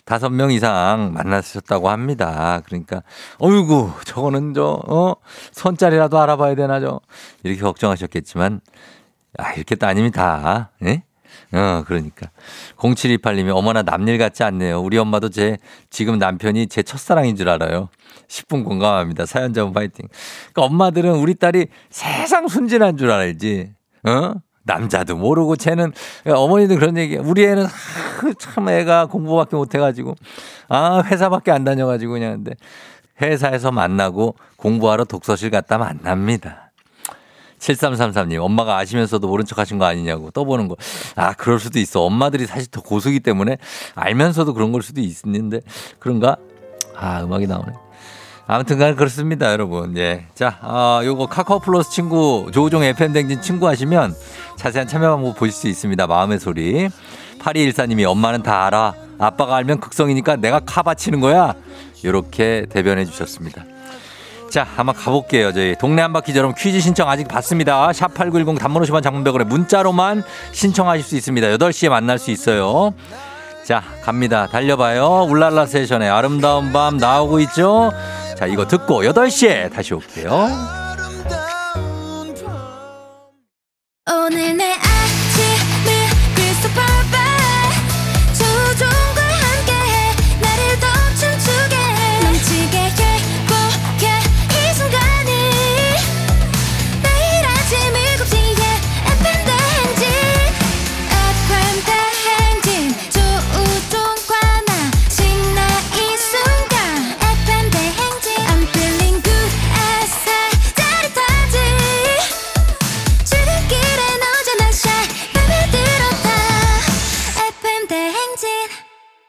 다섯 명 이상 만나셨다고 합니다. 그러니까, 어이구, 저거는 저, 어, 선짜리라도 알아봐야 되나, 저. 이렇게 걱정하셨겠지만, 아, 이렇게 따님이 다, 예? 어, 그러니까. 0728님이 어머나 남일 같지 않네요. 우리 엄마도 제, 지금 남편이 제 첫사랑인 줄 알아요. 10분 공감합니다. 사연자분 파이팅. 그러니까 엄마들은 우리 딸이 세상 순진한 줄 알지. 어? 남자도 모르고 쟤는 어머니도 그런 얘기. 우리 애는 참 애가 공부밖에 못 해가지고 아 회사밖에 안 다녀가지고 그냥 근데 회사에서 만나고 공부하러 독서실 갔다 만납니다. 7333님, 엄마가 아시면서도 모른 척 하신 거 아니냐고 떠보는 거. 아, 그럴 수도 있어. 엄마들이 사실 더 고수기 때문에 알면서도 그런 걸 수도 있는데, 그런가? 아, 음악이 나오네. 아무튼 간 그렇습니다, 여러분. 예. 자, 어, 요거 카카오 플러스 친구, 조우종 FM댕진 친구 하시면 자세한 참여 방법 보실 수 있습니다. 마음의 소리. 8214님이 엄마는 다 알아. 아빠가 알면 극성이니까 내가 카 바치는 거야. 요렇게 대변해 주셨습니다. 자, 한번 가볼게요. 저희 동네 한 바퀴 여러분 퀴즈 신청 아직 받습니다. 샵 8910 단문 50원 장문백원에 문자로만 신청하실 수 있습니다. 8시에 만날 수 있어요. 자, 갑니다. 달려봐요. 울랄라 세션의 아름다운 밤 나오고 있죠? 자, 이거 듣고 8시에 다시 올게요. 오늘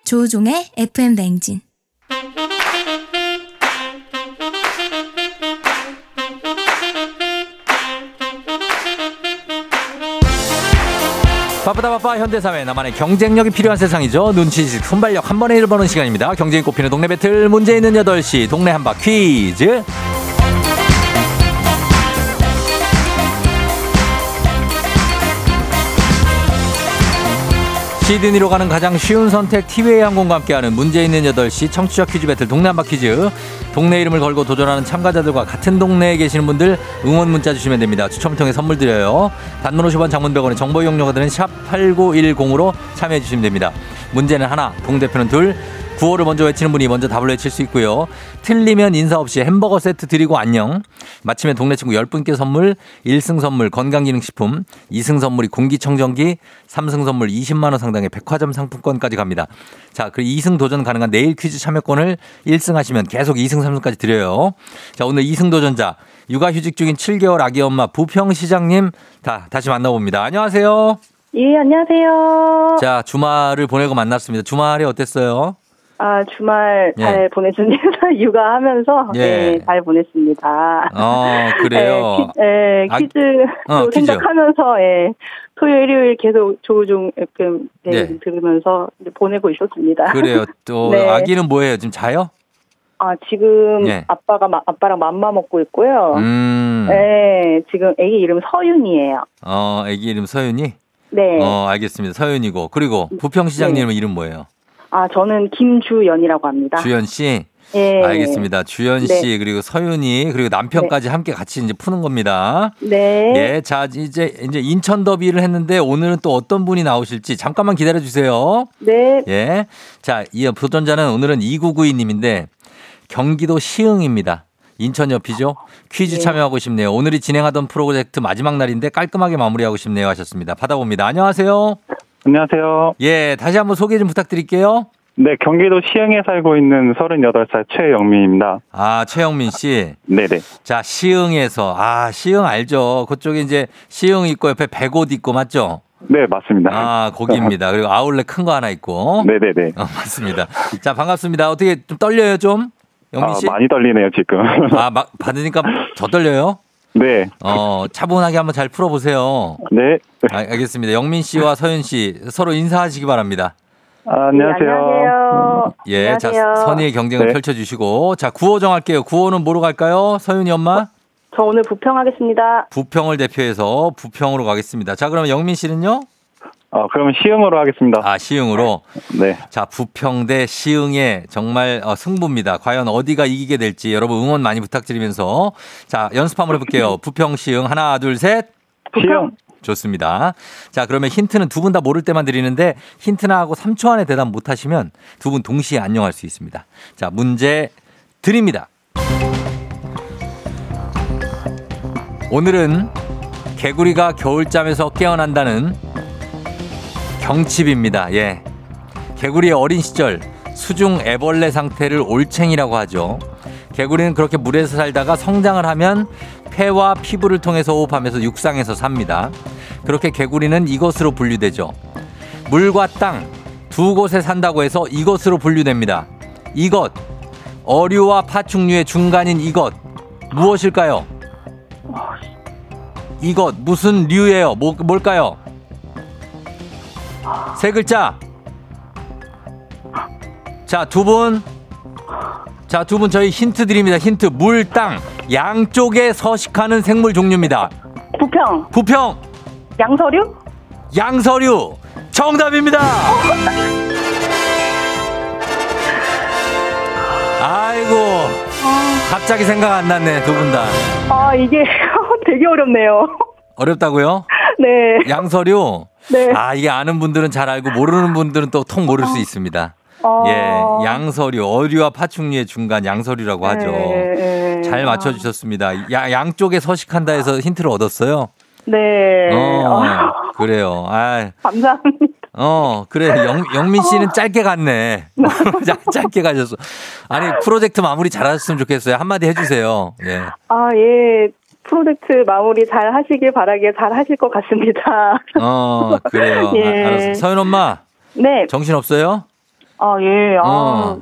조종의 FM 대행진 바쁘다 바빠 현대사회 나만의 경쟁력이 필요한 세상이죠. 눈치식 순발력 한 번에 일보는 시간입니다. 경쟁이 꼽히는 동네 배틀 문제 있는 8시 동네 한바 퀴즈. 시드니로 가는 가장 쉬운 선택 티웨이 항공과 함께하는 문제 있는 8시 청취자 퀴즈 배틀 동네 한바 퀴즈 동네 이름을 걸고 도전하는 참가자들과 같은 동네에 계시는 분들 응원 문자 주시면 됩니다. 추첨을 통해 선물 드려요. 단문 50원 장문 100원의 정보 이용료가 드는 샵 8910으로 참여해 주시면 됩니다. 문제는 하나, 동대표는 둘. 구호를 먼저 외치는 분이 먼저 답을 외칠 수 있고요. 틀리면 인사 없이 햄버거 세트 드리고 안녕. 마치면 동네 친구 10분께 선물, 1승 선물 건강기능식품, 2승 선물이 공기청정기, 3승 선물 20만 원 상당의 백화점 상품권까지 갑니다. 자, 그리고 2승 도전 가능한 내일 퀴즈 참여권을 1승 하시면 계속 2승 3승까지 드려요. 자, 오늘 2승 도전자 육아휴직 중인 7개월 아기 엄마 부평 시장님 다 다시 만나봅니다. 안녕하세요. 예, 안녕하세요. 자, 주말을 보내고 만났습니다. 주말이 어땠어요? 아, 주말 예. 잘 보냈습니다. 육아하면서 예. 네, 잘 보냈습니다. 어, 그래요. 네, 아, 퀴, 즈 어, 퀴즈. 생각하면서 예. 토요일, 일요일 계속 조우종 FM 네, 네. 들으면서 보내고 있었습니다. 그래요. 또 네. 아기는 뭐예요? 지금 자요? 아, 지금 예. 아빠가 마- 아빠랑 맘마 먹고 있고요. 음. 네, 지금 아기 이름 서윤이에요. 어, 아기 이름 서윤이? 네. 어, 알겠습니다. 서윤이고. 그리고 부평 시장님은 이름 뭐예요? 아, 저는 김주연이라고 합니다. 주연 씨? 예. 알겠습니다. 주연 네. 씨, 그리고 서윤이, 그리고 남편까지 함께 같이 이제 푸는 겁니다. 네. 예, 자, 이제, 이제 인천 더비를 했는데 오늘은 또 어떤 분이 나오실지 잠깐만 기다려 주세요. 네. 예. 자, 이 도전자는 오늘은 2992 님인데 경기도 시흥입니다. 인천 옆이죠. 퀴즈 네. 참여하고 싶네요. 오늘이 진행하던 프로젝트 마지막 날인데 깔끔하게 마무리하고 싶네요 하셨습니다. 받아봅니다. 안녕하세요. 안녕하세요. 예, 다시 한번 소개 좀 부탁드릴게요. 네, 경기도 시흥에 살고 있는 38살 최영민입니다. 아, 최영민 씨. 네네. 자, 시흥에서 아, 시흥 알죠. 그쪽에 이제 시흥 있고 옆에 백옷 있고 맞죠? 네, 맞습니다. 아, 거기입니다. 그리고 아울렛 큰 거 하나 있고. 네네네. 어, 맞습니다. 자, 반갑습니다. 어떻게 좀 떨려요, 좀? 영민 아, 씨? 많이 떨리네요, 지금. 아, 막 받으니까 더 떨려요? 네. 어, 차분하게 한번 잘 풀어보세요. 네. 아, 알겠습니다. 영민 씨와 서윤 씨 서로 인사하시기 바랍니다. 아, 네, 안녕하세요. 안녕하세요. 예, 안녕하세요. 자, 선의의 경쟁을 네. 펼쳐주시고. 자, 구호 정할게요. 구호는 뭐로 갈까요? 서윤이 엄마? 저 오늘 부평하겠습니다. 부평을 대표해서 부평으로 가겠습니다. 자, 그러면 영민 씨는요? 어, 그러면 시흥으로 하겠습니다. 아, 시흥으로. 네. 자, 부평 대 시흥의 정말 어, 승부입니다. 과연 어디가 이기게 될지 여러분 응원 많이 부탁드리면서 자, 연습 한번 해볼게요. 부평, 시흥. 하나, 둘, 셋. 시흥. 좋습니다. 자, 그러면 힌트는 두 분 다 모를 때만 드리는데 힌트나 하고 3초 안에 대답 못 하시면 두 분 동시에 안녕할 수 있습니다. 자, 문제 드립니다. 오늘은 개구리가 겨울잠에서 깨어난다는 경칩입니다. 예. 개구리의 어린 시절 수중 애벌레 상태를 올챙이라고 하죠. 개구리는 그렇게 물에서 살다가 성장을 하면 폐와 피부를 통해서 호흡하면서 육상에서 삽니다. 그렇게 개구리는 이것으로 분류되죠. 물과 땅 두 곳에 산다고 해서 이것으로 분류됩니다. 이것 어류와 파충류의 중간인 이것 무엇일까요? 이것 무슨 류예요? 뭐, 뭘까요? 세 글자. 자, 두 분. 자, 두 분 저희 힌트 드립니다. 힌트. 물, 땅. 양쪽에 서식하는 생물 종류입니다. 부평, 부평, 양서류? 양서류. 정답입니다. 아이고. 갑자기 생각 안 났네, 두 분 다. 아, 이게 되게 어렵네요. 어렵다고요? 네. 양서류. 네. 아, 이게 아는 분들은 잘 알고 모르는 분들은 또 통 모를 수 있습니다. 어. 예, 양서류, 어류와 파충류의 중간 양서류라고 하죠. 네, 네. 잘 맞춰주셨습니다. 야, 양쪽에 서식한다 해서 힌트를 얻었어요. 네. 어, 어, 그래요. 아, 감사합니다. 어, 그래. 영, 영민 씨는 짧게 갔네. 짧- 짧게 가셨어. 아니, 프로젝트 마무리 잘하셨으면 좋겠어요. 한마디 해주세요. 예. 아, 예. 프로젝트 마무리 잘 하시길 바라게 잘 하실 것 같습니다. 어, 그래요. 예. 아, 알았어. 서윤 엄마, 네. 정신 없어요? 아, 예. 아, 어.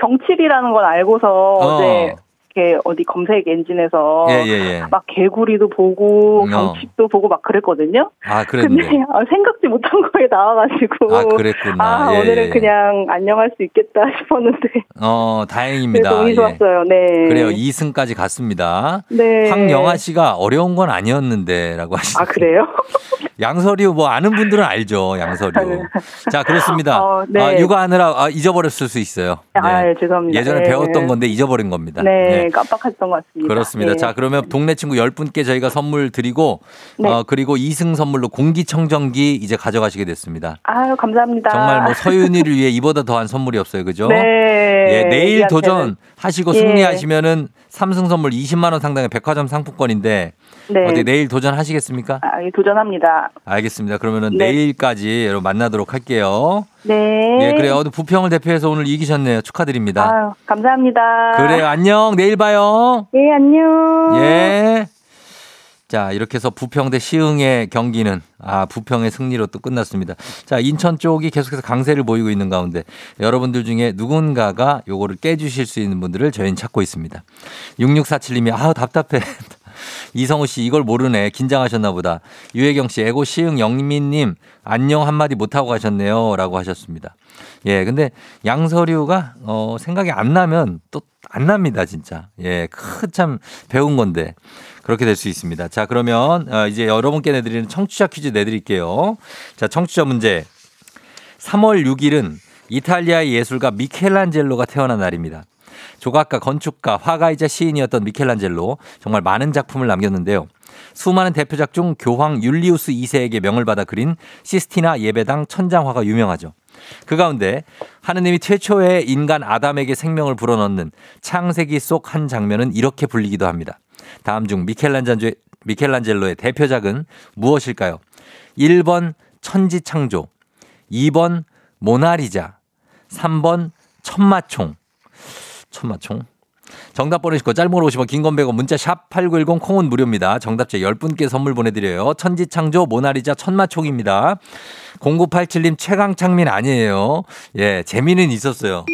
경칩이라는 건 알고서 어. 제 이렇게 어디 검색 엔진에서 예, 예, 예. 막 개구리도 보고 어. 경칩도 보고 막 그랬거든요. 아, 근데 그랬는데. 아, 생각지 못한 거에 나와가지고 아, 그랬구나. 아, 예, 오늘은 예. 그냥 안녕할 수 있겠다 싶었는데 어, 다행입니다. 예. 좋았어요. 네. 그래요. 2승까지 갔습니다. 네. 황영아 씨가 어려운 건 아니었는데라고 하시죠. 아 그래요? 양서류 뭐 아는 분들은 알죠. 양서류. 자, 그렇습니다. 어, 네. 아, 육아하느라 아, 잊어버렸을 수 있어요. 아, 예, 죄송합니다. 예전에 예, 배웠던 예. 건데 잊어버린 겁니다. 네, 네. 깜빡했던 것 같습니다. 그렇습니다. 예. 자, 그러면 동네 친구 10분께 저희가 선물 드리고 네. 어, 그리고 2승 선물로 공기청정기 이제 가져가시게 됐습니다. 아유, 감사합니다. 정말 뭐 서윤이를 위해 이보다 더한 선물이 없어요. 그죠? 네. 예, 내일. 도전 하시고 예. 승리하시면은 삼승 선물 20만 원 상당의 백화점 상품권인데 네. 어떻게 내일 도전하시겠습니까? 아, 예, 도전합니다. 알겠습니다. 그러면은 네. 내일까지 여러분 만나도록 할게요. 네. 예, 그래요. 부평을 대표해서 오늘 이기셨네요. 축하드립니다. 아유, 감사합니다. 그래요. 안녕. 내일 봐요. 예, 안녕. 예. 자, 이렇게 해서 부평 대 시흥의 경기는 아, 부평의 승리로 또 끝났습니다. 자, 인천 쪽이 계속해서 강세를 보이고 있는 가운데 여러분들 중에 누군가가 요거를 깨주실 수 있는 분들을 저희는 찾고 있습니다. 6647님이 아우 답답해. 이성우 씨 이걸 모르네. 긴장하셨나 보다. 유혜경 씨 애고 시흥 영민님 안녕 한마디 못하고 가셨네요. 라고 하셨습니다. 예, 근데 양서류가 어, 생각이 안 나면 또 안 납니다, 진짜. 예, 큰참 배운 건데. 그렇게 될 수 있습니다. 자, 그러면 어, 이제 여러분께 내드리는 청취자 퀴즈 내드릴게요. 자, 청취자 문제. 3월 6일은 이탈리아의 예술가 미켈란젤로가 태어난 날입니다. 조각가, 건축가, 화가이자 시인이었던 미켈란젤로 정말 많은 작품을 남겼는데요. 수많은 대표작 중 교황 율리우스 2세에게 명을 받아 그린 시스티나 예배당 천장화가 유명하죠. 그 가운데 하느님이 최초의 인간 아담에게 생명을 불어넣는 창세기 속 한 장면은 이렇게 불리기도 합니다. 다음 중 미켈란젤로의, 미켈란젤로의 대표작은 무엇일까요? 1번 천지창조, 2번 모나리자, 3번 천마총. 천마총. 정답 보내시고 짧은 걸 50원 긴건 100원 문자 샵 8910 콩은 무료입니다. 정답자 10분께 선물 보내드려요. 천지창조 모나리자 천마총입니다. 0987님 최강창민 아니에요. 예 재미는 있었어요.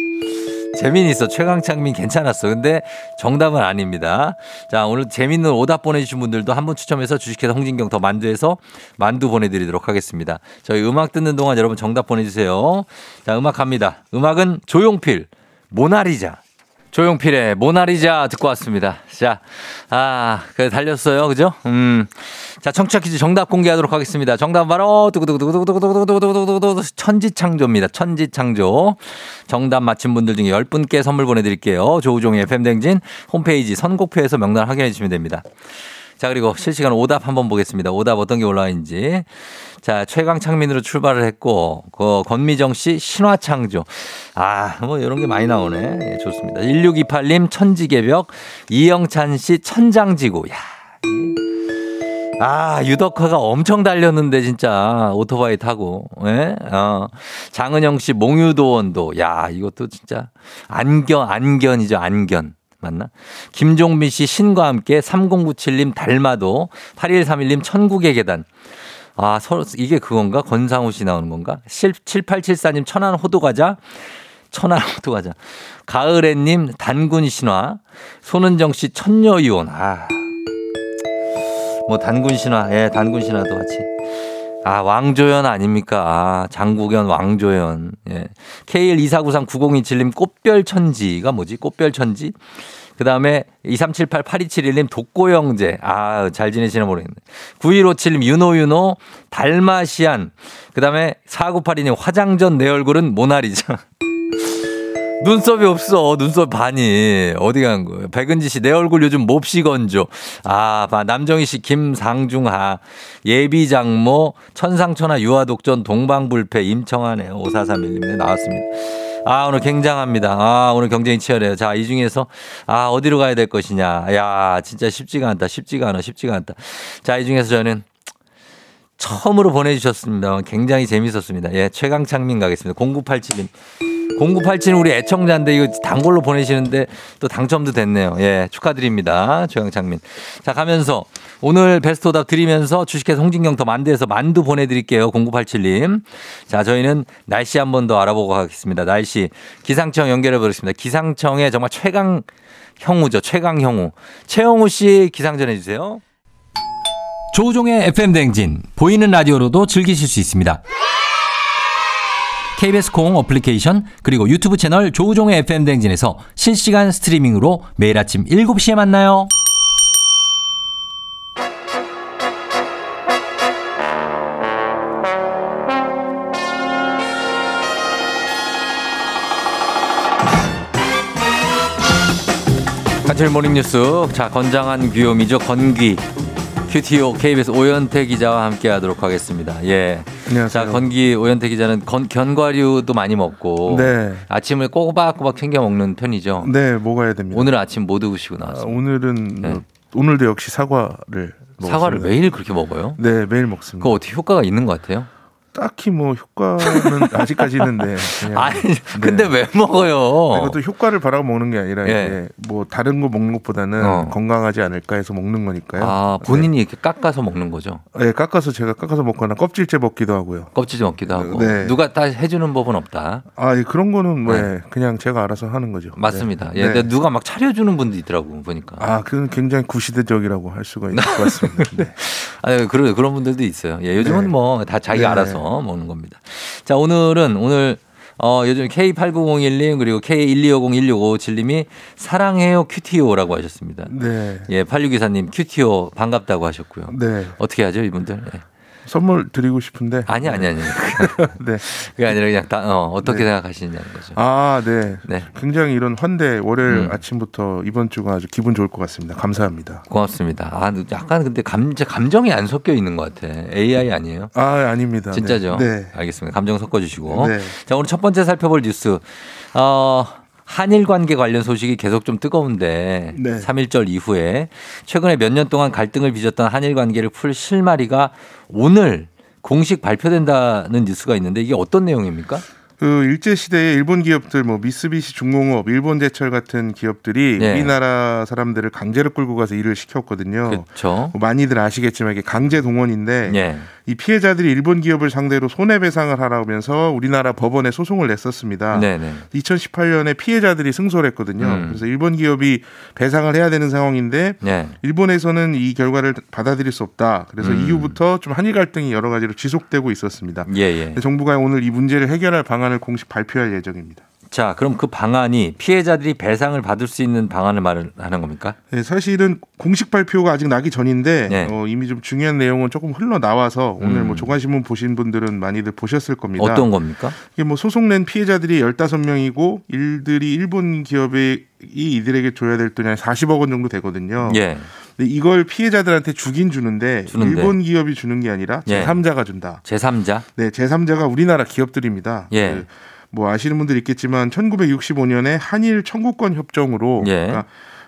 재미는 있어. 최강창민 괜찮았어. 근데 정답은 아닙니다. 자, 오늘 재밌는 오답 보내주신 분들도 한 분 추첨해서 주식회사 홍진경 더 만두에서 만두 보내드리도록 하겠습니다. 저희 음악 듣는 동안 여러분 정답 보내주세요. 자, 음악 갑니다. 음악은 조용필, 모나리자. 조용필의 모나리자 듣고 왔습니다. 자, 아, 그래 달렸어요. 그죠? 음. 자, 청취자 퀴즈 정답 공개하도록 하겠습니다. 정답 바로 두구두구두구두구두구두구두구두구두구 천지창조입니다. 천지창조. 정답 맞힌 분들 중에 10분께 선물 보내 드릴게요. 조우종의 FM댕진 홈페이지 선곡표에서 명단 확인해 주시면 됩니다. 자, 그리고 실시간 오답 한번 보겠습니다. 오답 어떤 게 올라와 있는지. 자, 최강창민으로 출발을 했고, 그 권미정 씨 신화창조. 아, 뭐 이런 게 많이 나오네. 예, 좋습니다. 1628님 천지개벽, 이영찬 씨 천장지구. 야. 이- 아, 유덕화가 엄청 달렸는데 진짜 오토바이 타고. 예? 어. 장은영 씨 몽유도원도. 야, 이것도 진짜 안견 안견이죠, 안견. 맞나? 김종민 씨 신과 함께 3097님 달마도 8131님 천국의 계단. 아, 서로 이게 그건가? 권상우 씨 나오는 건가? 7874님 천안 호두과자. 천안 호두과자. 가을애님 단군 신화. 손은정 씨 천녀유원. 아. 뭐 단군 신화. 예, 단군 신화도 같이. 아, 왕조연 아닙니까? 아, 장국연, 왕조연. 예. K124939027님 꽃별천지가 뭐지? 꽃별천지? 그 다음에 2378-8271님 독고영재. 아, 잘 지내시나 모르겠네. 9157님 윤호윤호 달마시안. 그 다음에 4982님 화장전 내 얼굴은 모나리자. 눈썹이 없어. 눈썹 반이. 어디 간 거예요? 백은지 씨, 내 얼굴 요즘 몹시 건조. 아, 봐. 남정희 씨, 김상중하, 예비장모, 천상천하 유아독전, 동방불패, 임청하네. 5431님, 네, 나왔습니다. 아, 오늘 굉장합니다. 아, 오늘 경쟁이 치열해요. 자, 이 중에서, 아, 어디로 가야 될 것이냐. 야, 진짜 쉽지가 않다. 쉽지가 않아. 쉽지가 않다. 자, 이 중에서 저는 처음으로 보내주셨습니다. 굉장히 재밌었습니다. 예, 최강창민 가겠습니다. 0987님. 0987은 우리 애청자인데 이거 단골로 보내시는데 또 당첨도 됐네요. 예, 축하드립니다. 최강창민. 자, 가면서 오늘 베스트 오답 드리면서 주식회사 홍진경 더 만두에서 만두 보내드릴게요. 0987님. 자, 저희는 날씨 한 번 더 알아보고 가겠습니다. 날씨. 기상청 연결해 보겠습니다. 기상청의 정말 최강 형우죠. 최강 형우. 최형우 씨 기상 전해주세요. 조우종의 FM 댕진 보이는 라디오로도 즐기실 수 있습니다. KBS 콩 어플리케이션 그리고 유튜브 채널 조우종의 FM 댕진에서 실시간 스트리밍으로 매일 아침 7시에 만나요. 간철 모닝 뉴스 자 건장한 귀요미죠 건귀 cutie 오 KBS 오현태 기자와 함께 하도록 하겠습니다. 예. 안녕하세요. 자, 건기 오현태 기자는 건, 견과류도 많이 먹고 네. 아침을 꼬박꼬박 챙겨 먹는 편이죠. 네, 먹어야 됩니다. 오늘 아침 뭐 드시고 아, 나왔어요? 오늘은 네. 뭐, 오늘도 역시 사과를 사과를 먹었습니다. 매일 그렇게 먹어요? 네, 매일 먹습니다. 그거 어떻게 효과가 있는 것 같아요? 딱히 뭐 효과는 아직까지는 네. 그냥 아니, 근데 왜 먹어요? 이것도 효과를 바라고 먹는 게 아니라 예. 뭐 다른 거 먹는 것보다는 어. 건강하지 않을까 해서 먹는 거니까요. 아, 본인이 이렇게 깎아서 먹는 거죠? 네, 깎아서 제가 깎아서 먹거나 껍질째 먹기도 하고요. 껍질 먹기도 하고. 네. 누가 다 해주는 법은 없다. 아, 예, 그런 거는 뭐 네. 예, 그냥 제가 알아서 하는 거죠. 맞습니다. 네. 예, 네. 근데 누가 막 차려주는 분도 있더라고, 보니까. 아, 그건 굉장히 구시대적이라고 할 수가 있을 것 같습니다. 네. 아니, 그런, 그런 분들도 있어요. 예, 요즘은 네. 뭐다 자기가 네. 알아서 먹는 겁니다. 자, 오늘은 오늘 어, 요즘 K8001님 그리고 K125016557님이 사랑해요 큐티오라고 하셨습니다. 네. 예, 8624님 큐티오 반갑다고 하셨고요. 네. 어떻게 하죠, 이분들? 예. 선물 드리고 싶은데. 아니, 아니, 아니. 네. 그게 아니라 그냥 다, 어, 어떻게 네. 생각하시느냐는 거죠. 아, 네. 네. 굉장히 이런 환대 월요일 음. 아침부터 이번 주가 아주 기분 좋을 것 같습니다. 감사합니다. 고맙습니다. 아, 약간 근데 감, 감정이 안 섞여 있는 것 같아. AI 아니에요? 아, 아닙니다. 진짜죠? 네. 알겠습니다. 감정 섞어주시고. 네. 자, 오늘 첫 번째 살펴볼 뉴스. 어, 한일 관계 관련 소식이 계속 좀 뜨거운데 네. 3.1절 이후에 최근에 몇 년 동안 갈등을 빚었던 한일 관계를 풀 실마리가 오늘 공식 발표된다는 뉴스가 있는데 이게 어떤 내용입니까? 그 일제 시대에 일본 기업들 뭐 미쓰비시 중공업, 일본제철 같은 기업들이 네. 우리나라 사람들을 강제로 끌고 가서 일을 시켰거든요. 그렇죠. 뭐 많이들 아시겠지만 이게 강제 동원인데 예. 이 피해자들이 일본 기업을 상대로 손해배상을 하라면서 우리나라 법원에 소송을 냈었습니다. 네네. 2018년에 피해자들이 승소를 했거든요. 음. 그래서 일본 기업이 배상을 해야 되는 상황인데 네. 일본에서는 이 결과를 받아들일 수 없다. 그래서 음. 이후부터 좀 한일 갈등이 여러 가지로 지속되고 있었습니다. 예, 예. 정부가 오늘 이 문제를 해결할 방안을 공식 발표할 예정입니다. 자, 그럼 그 방안이 피해자들이 배상을 받을 수 있는 방안을 말하는 겁니까? 네, 사실은 공식 발표가 아직 나기 전인데 네. 어, 이미 좀 중요한 내용은 조금 흘러 나와서 오늘 음. 뭐 조간신문 보신 분들은 많이들 보셨을 겁니다. 어떤 겁니까? 이게 뭐 소송 낸 피해자들이 15명이고 일들이 일본 기업이 이들에게 줘야 될 돈이 한 40억 원 정도 되거든요. 예. 근데 이걸 피해자들한테 주긴 주는데, 주는데. 일본 기업이 주는 게 아니라 예. 제3자가 준다. 제3자? 네, 제3자가 우리나라 기업들입니다. 예. 그 뭐 아시는 분들 있겠지만 1965년에 한일 청구권 협정으로 예. 그러니까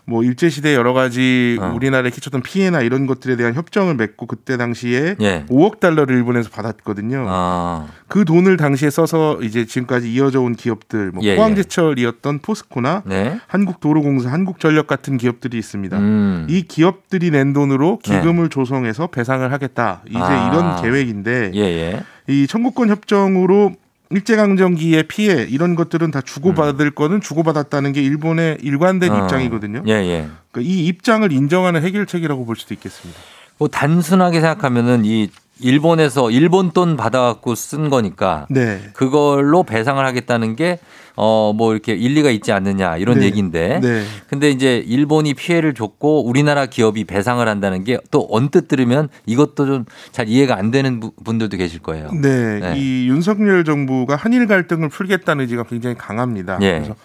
뭐 일제 시대 여러 가지 어. 우리나라에 끼쳤던 피해나 이런 것들에 대한 협정을 맺고 그때 당시에 예. 5억 달러를 일본에서 받았거든요. 아, 그 돈을 당시에 써서 이제 지금까지 이어져 온 기업들 뭐 예, 포항제철이었던 포스코나 네. 한국도로공사, 한국전력 같은 기업들이 있습니다. 음. 이 기업들이 낸 돈으로 기금을 조성해서 배상을 하겠다. 이제 아. 이런 계획인데 예, 예. 이 청구권 협정으로 일제강점기의 피해 이런 것들은 다 주고받을 거는 주고받았다는 게 일본의 일관된 어. 입장이거든요. 예, 예. 그러니까 이 입장을 인정하는 해결책이라고 볼 수도 있겠습니다. 뭐 단순하게 생각하면은 이 일본에서 일본 돈 받아갖고 쓴 거니까 네. 그걸로 배상을 하겠다는 게 어 뭐 이렇게 일리가 있지 않느냐 이런 네. 얘기인데. 네. 근데 이제 일본이 피해를 줬고 우리나라 기업이 배상을 한다는 게 또 언뜻 들으면 이것도 좀 잘 이해가 안 되는 부- 분들도 계실 거예요. 네, 네. 이 윤석열 정부가 한일 갈등을 풀겠다는 의지가 굉장히 강합니다. 예. 그래서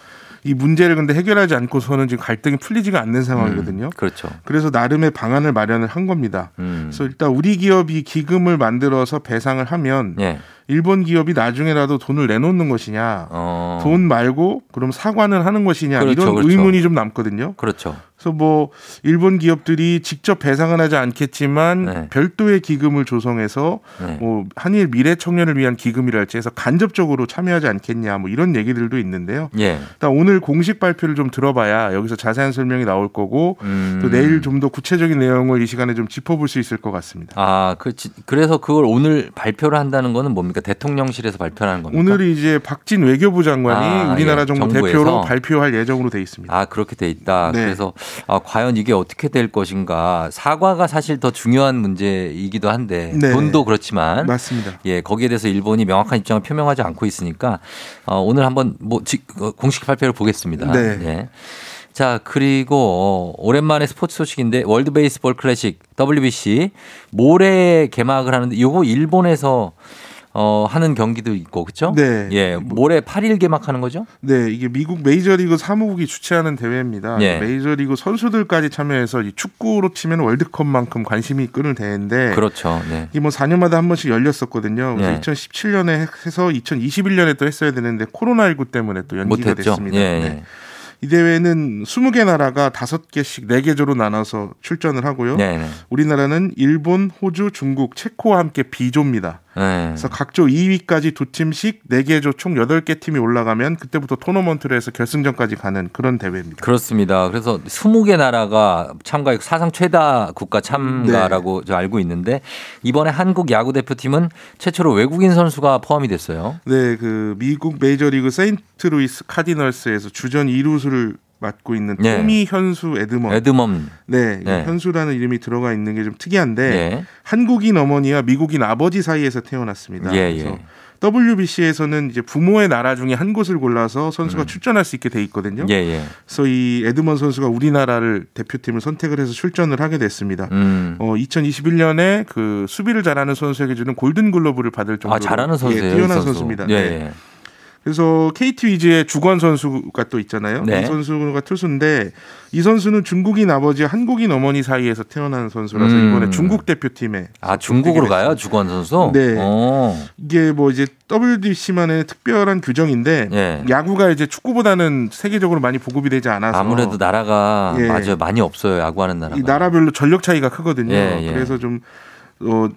이 문제를 근데 해결하지 않고서는 지금 갈등이 풀리지가 않는 상황이거든요. 음, 그렇죠. 그래서 나름의 방안을 마련을 한 겁니다. 음. 그래서 일단 우리 기업이 기금을 만들어서 배상을 하면 예. 일본 기업이 나중에라도 돈을 내놓는 것이냐, 어. 돈 말고 그럼 사과는 하는 것이냐 그렇죠, 이런 그렇죠. 의문이 좀 남거든요. 그렇죠. 그래서 뭐 일본 기업들이 직접 배상은 하지 않겠지만 네. 별도의 기금을 조성해서 네. 뭐 한일 미래 청년을 위한 기금이랄지 해서 간접적으로 참여하지 않겠냐 뭐 이런 얘기들도 있는데요. 예. 일단 오늘 공식 발표를 좀 들어봐야 여기서 자세한 설명이 나올 거고 음. 또 내일 좀 더 구체적인 내용을 이 시간에 좀 짚어볼 수 있을 것 같습니다. 아, 그 그래서 그걸 오늘 발표를 한다는 거는 뭡니까? 대통령실에서 발표하는 겁니까? 오늘이 이제 박진 외교부 장관이 아, 우리나라 예. 정부? 대표로 발표할 예정으로 돼 있습니다. 아, 그렇게 돼 있다. 네. 그래서 아, 과연 이게 어떻게 될 것인가. 사과가 사실 더 중요한 문제이기도 한데 네. 돈도 그렇지만 맞습니다. 예, 거기에 대해서 일본이 명확한 입장을 표명하지 않고 있으니까 어, 오늘 한번 뭐 지- 어, 공식 발표를 보겠습니다. 네. 예. 자, 그리고 어, 오랜만에 스포츠 소식인데 월드 베이스볼 클래식 WBC 모레 개막을 하는데 요거 일본에서 어, 하는 경기도 있고, 그쵸? 네. 예, 모레 8일 개막하는 거죠? 네, 이게 미국 메이저리그 사무국이 주최하는 대회입니다. 예. 메이저리그 선수들까지 참여해서 이 축구로 치면 월드컵만큼 관심이 끄는 대회인데 그렇죠. 네. 이게 뭐 4년마다 한 번씩 열렸었거든요. 그래서 예. 2017년에 해서 2021년에 또 했어야 되는데 코로나19 때문에 또 연기가 못했죠. 됐습니다. 예, 네. 예. 이 대회는 20개 나라가 5개씩 4개조로 나눠서 출전을 하고요. 네, 네. 우리나라는 일본, 호주, 중국, 체코와 함께 B조입니다. 네. 그래서 각조 2위까지 두 팀씩 4개 조 총 8개 팀이 올라가면 그때부터 토너먼트를 해서 결승전까지 가는 그런 대회입니다. 그렇습니다. 그래서 20개 나라가 참가 사상 최다 국가 참가라고 네. 저 알고 있는데 이번에 한국 야구 대표팀은 최초로 외국인 선수가 포함이 됐어요. 네, 그 미국 메이저리그 세인트루이스 카디널스에서 주전 2루수를 맡고 있는 예. 토미 현수 에드먼. 에드먼. 네, 이 네. 현수라는 이름이 들어가 있는 게 좀 특이한데 예. 한국인 어머니와 미국인 아버지 사이에서 태어났습니다. 예, 그래서 예. WBC에서는 이제 부모의 나라 중에 한 곳을 골라서 선수가 출전할 수 있게 돼 있거든요. 음. 예, 예. 그래서 이 에드먼 선수가 우리나라를 대표팀을 선택을 해서 출전을 하게 됐습니다. 음. 어, 2021년에 그 수비를 잘하는 선수에게 주는 골든 글러브를 받을 정도로 아, 잘하는 선수예요. 예, 이 뛰어난 선수. 선수 입니다. 예, 네. 예. 그래서 KT 위즈의 주권 선수가 또 있잖아요. 네. 이 선수가 투수인데 이 선수는 중국인 아버지, 한국인 어머니 사이에서 태어난 선수라서 음. 이번에 중국 대표팀에 아, 중국으로 가요? 주권 선수? 네. 어. 이게 뭐 이제 WBC만의 특별한 규정인데 예. 야구가 이제 축구보다는 세계적으로 많이 보급이 되지 않아서 아무래도 나라가 예. 맞아요. 많이 없어요. 야구하는 나라가. 이 나라별로 전력 차이가 크거든요. 예, 예. 그래서 좀 어,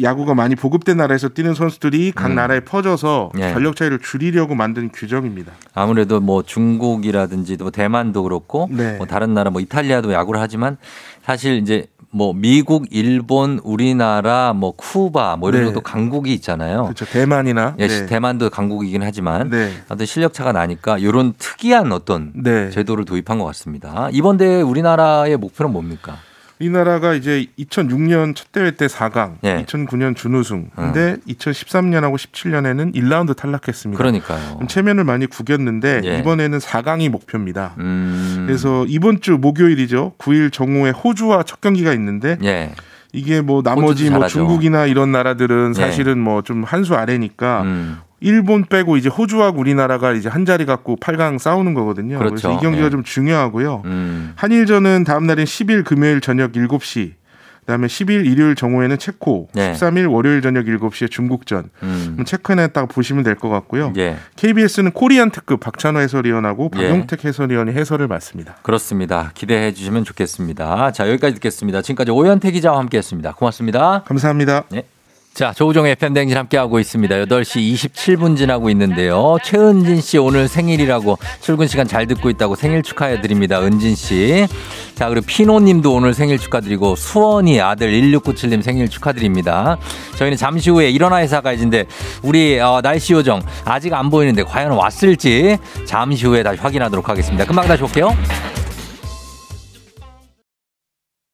야구가 많이 보급된 나라에서 뛰는 선수들이 각 음. 나라에 퍼져서 예. 전력 차이를 줄이려고 만든 규정입니다. 아무래도 뭐 중국이라든지 뭐 대만도 그렇고 네. 뭐 다른 나라 뭐 이탈리아도 야구를 하지만 사실 이제 뭐 미국, 일본, 우리나라, 뭐 쿠바 뭐 이런 네. 것도 강국이 있잖아요. 그렇죠. 대만이나 예, 네. 대만도 강국이긴 하지만 네. 어떤 실력 차가 나니까 이런 특이한 어떤 네. 제도를 도입한 것 같습니다. 이번 대회 우리나라의 목표는 뭡니까? 이 나라가 이제 2006년 첫 대회 때 4강, 예. 2009년 준우승. 근데 2013년하고 17년에는 1라운드 탈락했습니다. 그러니까요. 좀 체면을 많이 구겼는데 예. 이번에는 4강이 목표입니다. 음. 그래서 이번 주 목요일이죠. 9일 정오에 호주와 첫 경기가 있는데 예. 이게 뭐 나머지 뭐. 중국이나 이런 나라들은 예. 사실은 뭐 좀 한 수 아래니까 음. 일본 빼고 이제 호주하고 우리나라가 이제 한 자리 갖고 8강 싸우는 거거든요. 그렇죠. 래서이 경기가 예. 좀 중요하고요. 음. 한일전은 다음 날인 10일 금요일 저녁 7시. 그다음에 10일 일요일 정오에는 체코, 네. 13일 월요일 저녁 7시에 중국전. 음. 체크해냈다고 보시면 될 것 같고요. 예. KBS는 코리안 특급 박찬호 해설위원하고 예. 박용택 해설위원이 해설을 맡습니다. 그렇습니다. 기대해 주시면 좋겠습니다. 자, 여기까지 듣겠습니다. 지금까지 오현태 기자와 함께 했습니다. 고맙습니다. 감사합니다. 네. 자, 조우종의 팬댕진 함께하고 있습니다. 8시 27분 지나고 있는데요. 최은진 씨 오늘 생일이라고 출근 시간 잘 듣고 있다고 생일 축하해 드립니다. 은진 씨. 자, 그리고 피노 님도 오늘 생일 축하드리고 수원이 아들 1697님 생일 축하드립니다. 저희는 잠시 후에 일어나 회사 가야지인데 우리 어, 날씨 요정 아직 안 보이는데 과연 왔을지 잠시 후에 다시 확인하도록 하겠습니다. 금방 다시 올게요.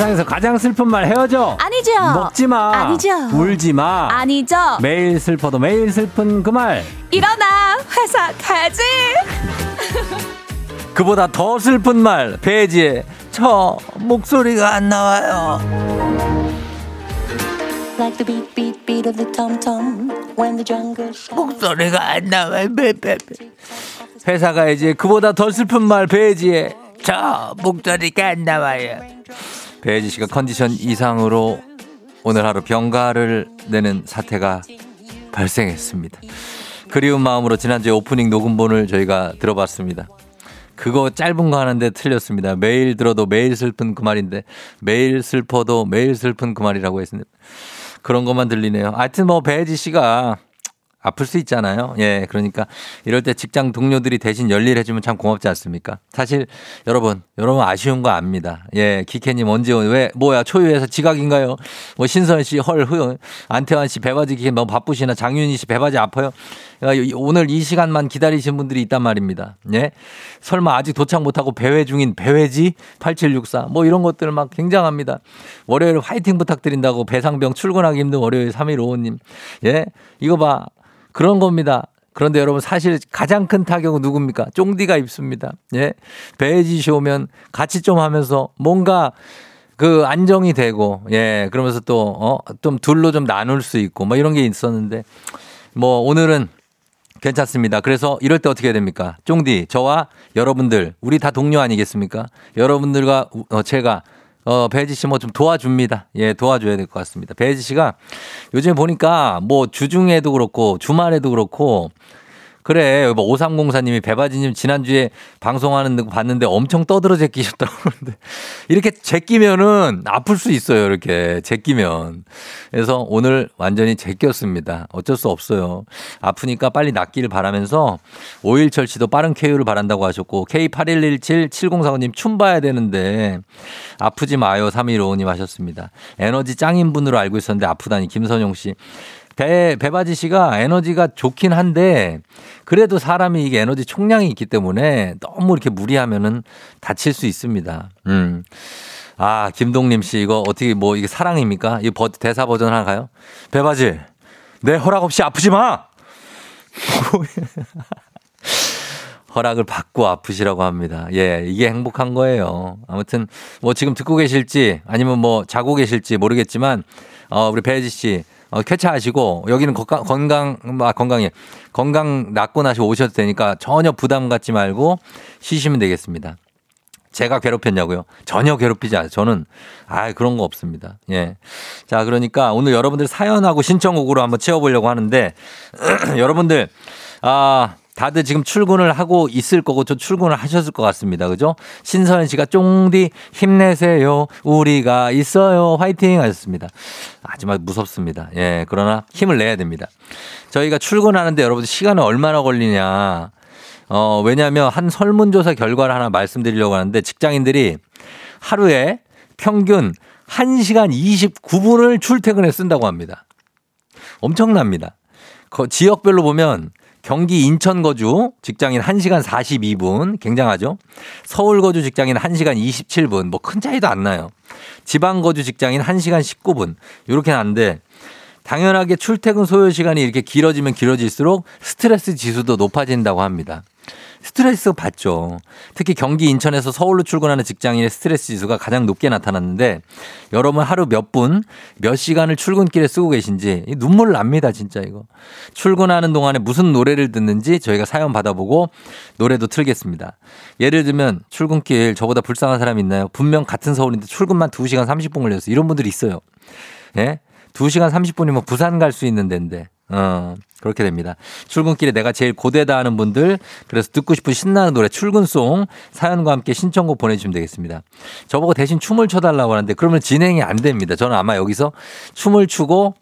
세상에서 가장 슬픈 말 헤어져. 아니죠. 먹지 마. 아니죠. 울지 마. 아니죠. 매일 슬퍼도 매일 슬픈 그 말. 일어나 회사 가야지. 그보다 더 슬픈 말. 배지에 저 목소리가 안 나와요. Like the beat, beat, beat of the tom tom when the jungle shouts. 목소리가 안 나와요. 베베베. 회사 가야지. 그보다 더 슬픈 말. 배지에 저 목소리가 안 나와요. 배지 씨가 컨디션 이상으로 오늘 하루 병가를 내는 사태가 발생했습니다. 그리운 마음으로 지난주에 오프닝 녹음본을 저희가 들어봤습니다. 그거 짧은 거 하는데 틀렸습니다. 매일 들어도 매일 슬픈 그 말인데 매일 슬퍼도 매일 슬픈 그 말이라고 했습니다. 그런 것만 들리네요. 하여튼 뭐 배지 씨가 아플 수 있잖아요. 예, 그러니까 이럴 때 직장 동료들이 대신 열일해주면 참 고맙지 않습니까? 사실 여러분, 여러분 아쉬운 거 압니다. 예, 기캐님 언제 왜 뭐야 초유에서 지각인가요? 뭐 신선 씨, 헐, 흐, 안태환 씨 배바지 기캐 너무 바쁘시나 장윤희 씨 배바지 아파요? 야, 오늘 이 시간만 기다리신 분들이 있단 말입니다. 예, 설마 아직 도착 못하고 배회 중인 배회지 8764 뭐 이런 것들 막 굉장합니다. 월요일 화이팅 부탁드린다고 배상병 출근하기 힘든 월요일 3155님. 예, 이거 봐. 그런 겁니다. 그런데 여러분 사실 가장 큰 타격은 누굽니까? 쫑디가 입습니다. 예. 베이지 오면 같이 좀 하면서 뭔가 그 안정이 되고 예 그러면서 또 어 좀 둘로 좀 나눌 수 있고 뭐 이런 게 있었는데 뭐 오늘은 괜찮습니다. 그래서 이럴 때 어떻게 해야 됩니까? 쫑디 저와 여러분들 우리 다 동료 아니겠습니까? 여러분들과 어, 제가 어, 배지 씨 뭐 좀 도와줍니다. 예, 도와줘야 될 것 같습니다. 배지 씨가 요즘 보니까 뭐 주중에도 그렇고 주말에도 그렇고 그래, 뭐 5304님이 배바지님 지난주에 방송하는 거 봤는데 엄청 떠들어 제끼셨다고 그러는데 이렇게 제끼면은 아플 수 있어요. 이렇게 제끼면. 그래서 오늘 완전히 제꼈습니다. 어쩔 수 없어요. 아프니까 빨리 낫기를 바라면서 오일철 씨도 빠른 쾌유를 바란다고 하셨고 K81177045님 춤 봐야 되는데 아프지 마요 3155님 하셨습니다. 에너지 짱인 분으로 알고 있었는데 아프다니 김선용 씨. 배, 배바지 씨가 에너지가 좋긴 한데 그래도 사람이 이게 에너지 총량이 있기 때문에 너무 이렇게 무리하면은 다칠 수 있습니다. 음. 아, 김동림 씨 이거 어떻게 뭐 이게 사랑입니까? 이 대사 버전 하나 가요? 배바지 내 허락 없이 아프지 마! 허락을 받고 아프시라고 합니다. 예, 이게 행복한 거예요. 아무튼 뭐 지금 듣고 계실지 아니면 뭐 자고 계실지 모르겠지만 어, 우리 배지 씨 어, 쾌차하시고 여기는 건강, 건강, 아, 건강에 건강 낫고 나시 오셔도 되니까 전혀 부담 갖지 말고 쉬시면 되겠습니다. 제가 괴롭혔냐고요? 전혀 괴롭히지 않아요. 저는, 아, 그런 거 없습니다. 예. 자, 그러니까 오늘 여러분들 사연하고 신청곡으로 한번 채워보려고 하는데, 여러분들, 아, 다들 지금 출근을 하고 있을 거고 좀 출근을 하셨을 것 같습니다. 그죠? 신선 씨가 쫑디 힘내세요. 우리가 있어요. 화이팅 하셨습니다. 하지만 무섭습니다. 예. 그러나 힘을 내야 됩니다. 저희가 출근하는데 여러분들 시간은 얼마나 걸리냐. 어, 왜냐하면 한 설문조사 결과를 하나 말씀드리려고 하는데 직장인들이 하루에 평균 1시간 29분을 출퇴근에 쓴다고 합니다. 엄청납니다. 지역별로 보면 경기 인천 거주 직장인 1시간 42분 굉장하죠. 서울 거주 직장인 1시간 27분 뭐 큰 차이도 안 나요. 지방 거주 직장인 1시간 19분 이렇게 하는데 당연하게 출퇴근 소요 시간이 이렇게 길어지면 길어질수록 스트레스 지수도 높아진다고 합니다. 스트레스 받죠. 특히 경기 인천에서 서울로 출근하는 직장인의 스트레스 지수가 가장 높게 나타났는데 여러분 하루 몇 분, 몇 시간을 출근길에 쓰고 계신지 눈물 납니다, 진짜 이거. 출근하는 동안에 무슨 노래를 듣는지 저희가 사연 받아보고 노래도 틀겠습니다. 예를 들면 출근길 저보다 불쌍한 사람 있나요? 분명 같은 서울인데 출근만 2시간 30분 걸렸어. 이런 분들이 있어요. 예? 2시간 30분이면 부산 갈 수 있는 데인데. 어, 그렇게 됩니다. 출근길에 내가 제일 고되다 하는 분들, 그래서 듣고 싶은 신나는 노래, 출근송, 사연과 함께 신청곡 보내주시면 되겠습니다. 저보고 대신 춤을 춰달라고 하는데, 그러면 진행이 안 됩니다. 저는 아마 여기서 춤을 추고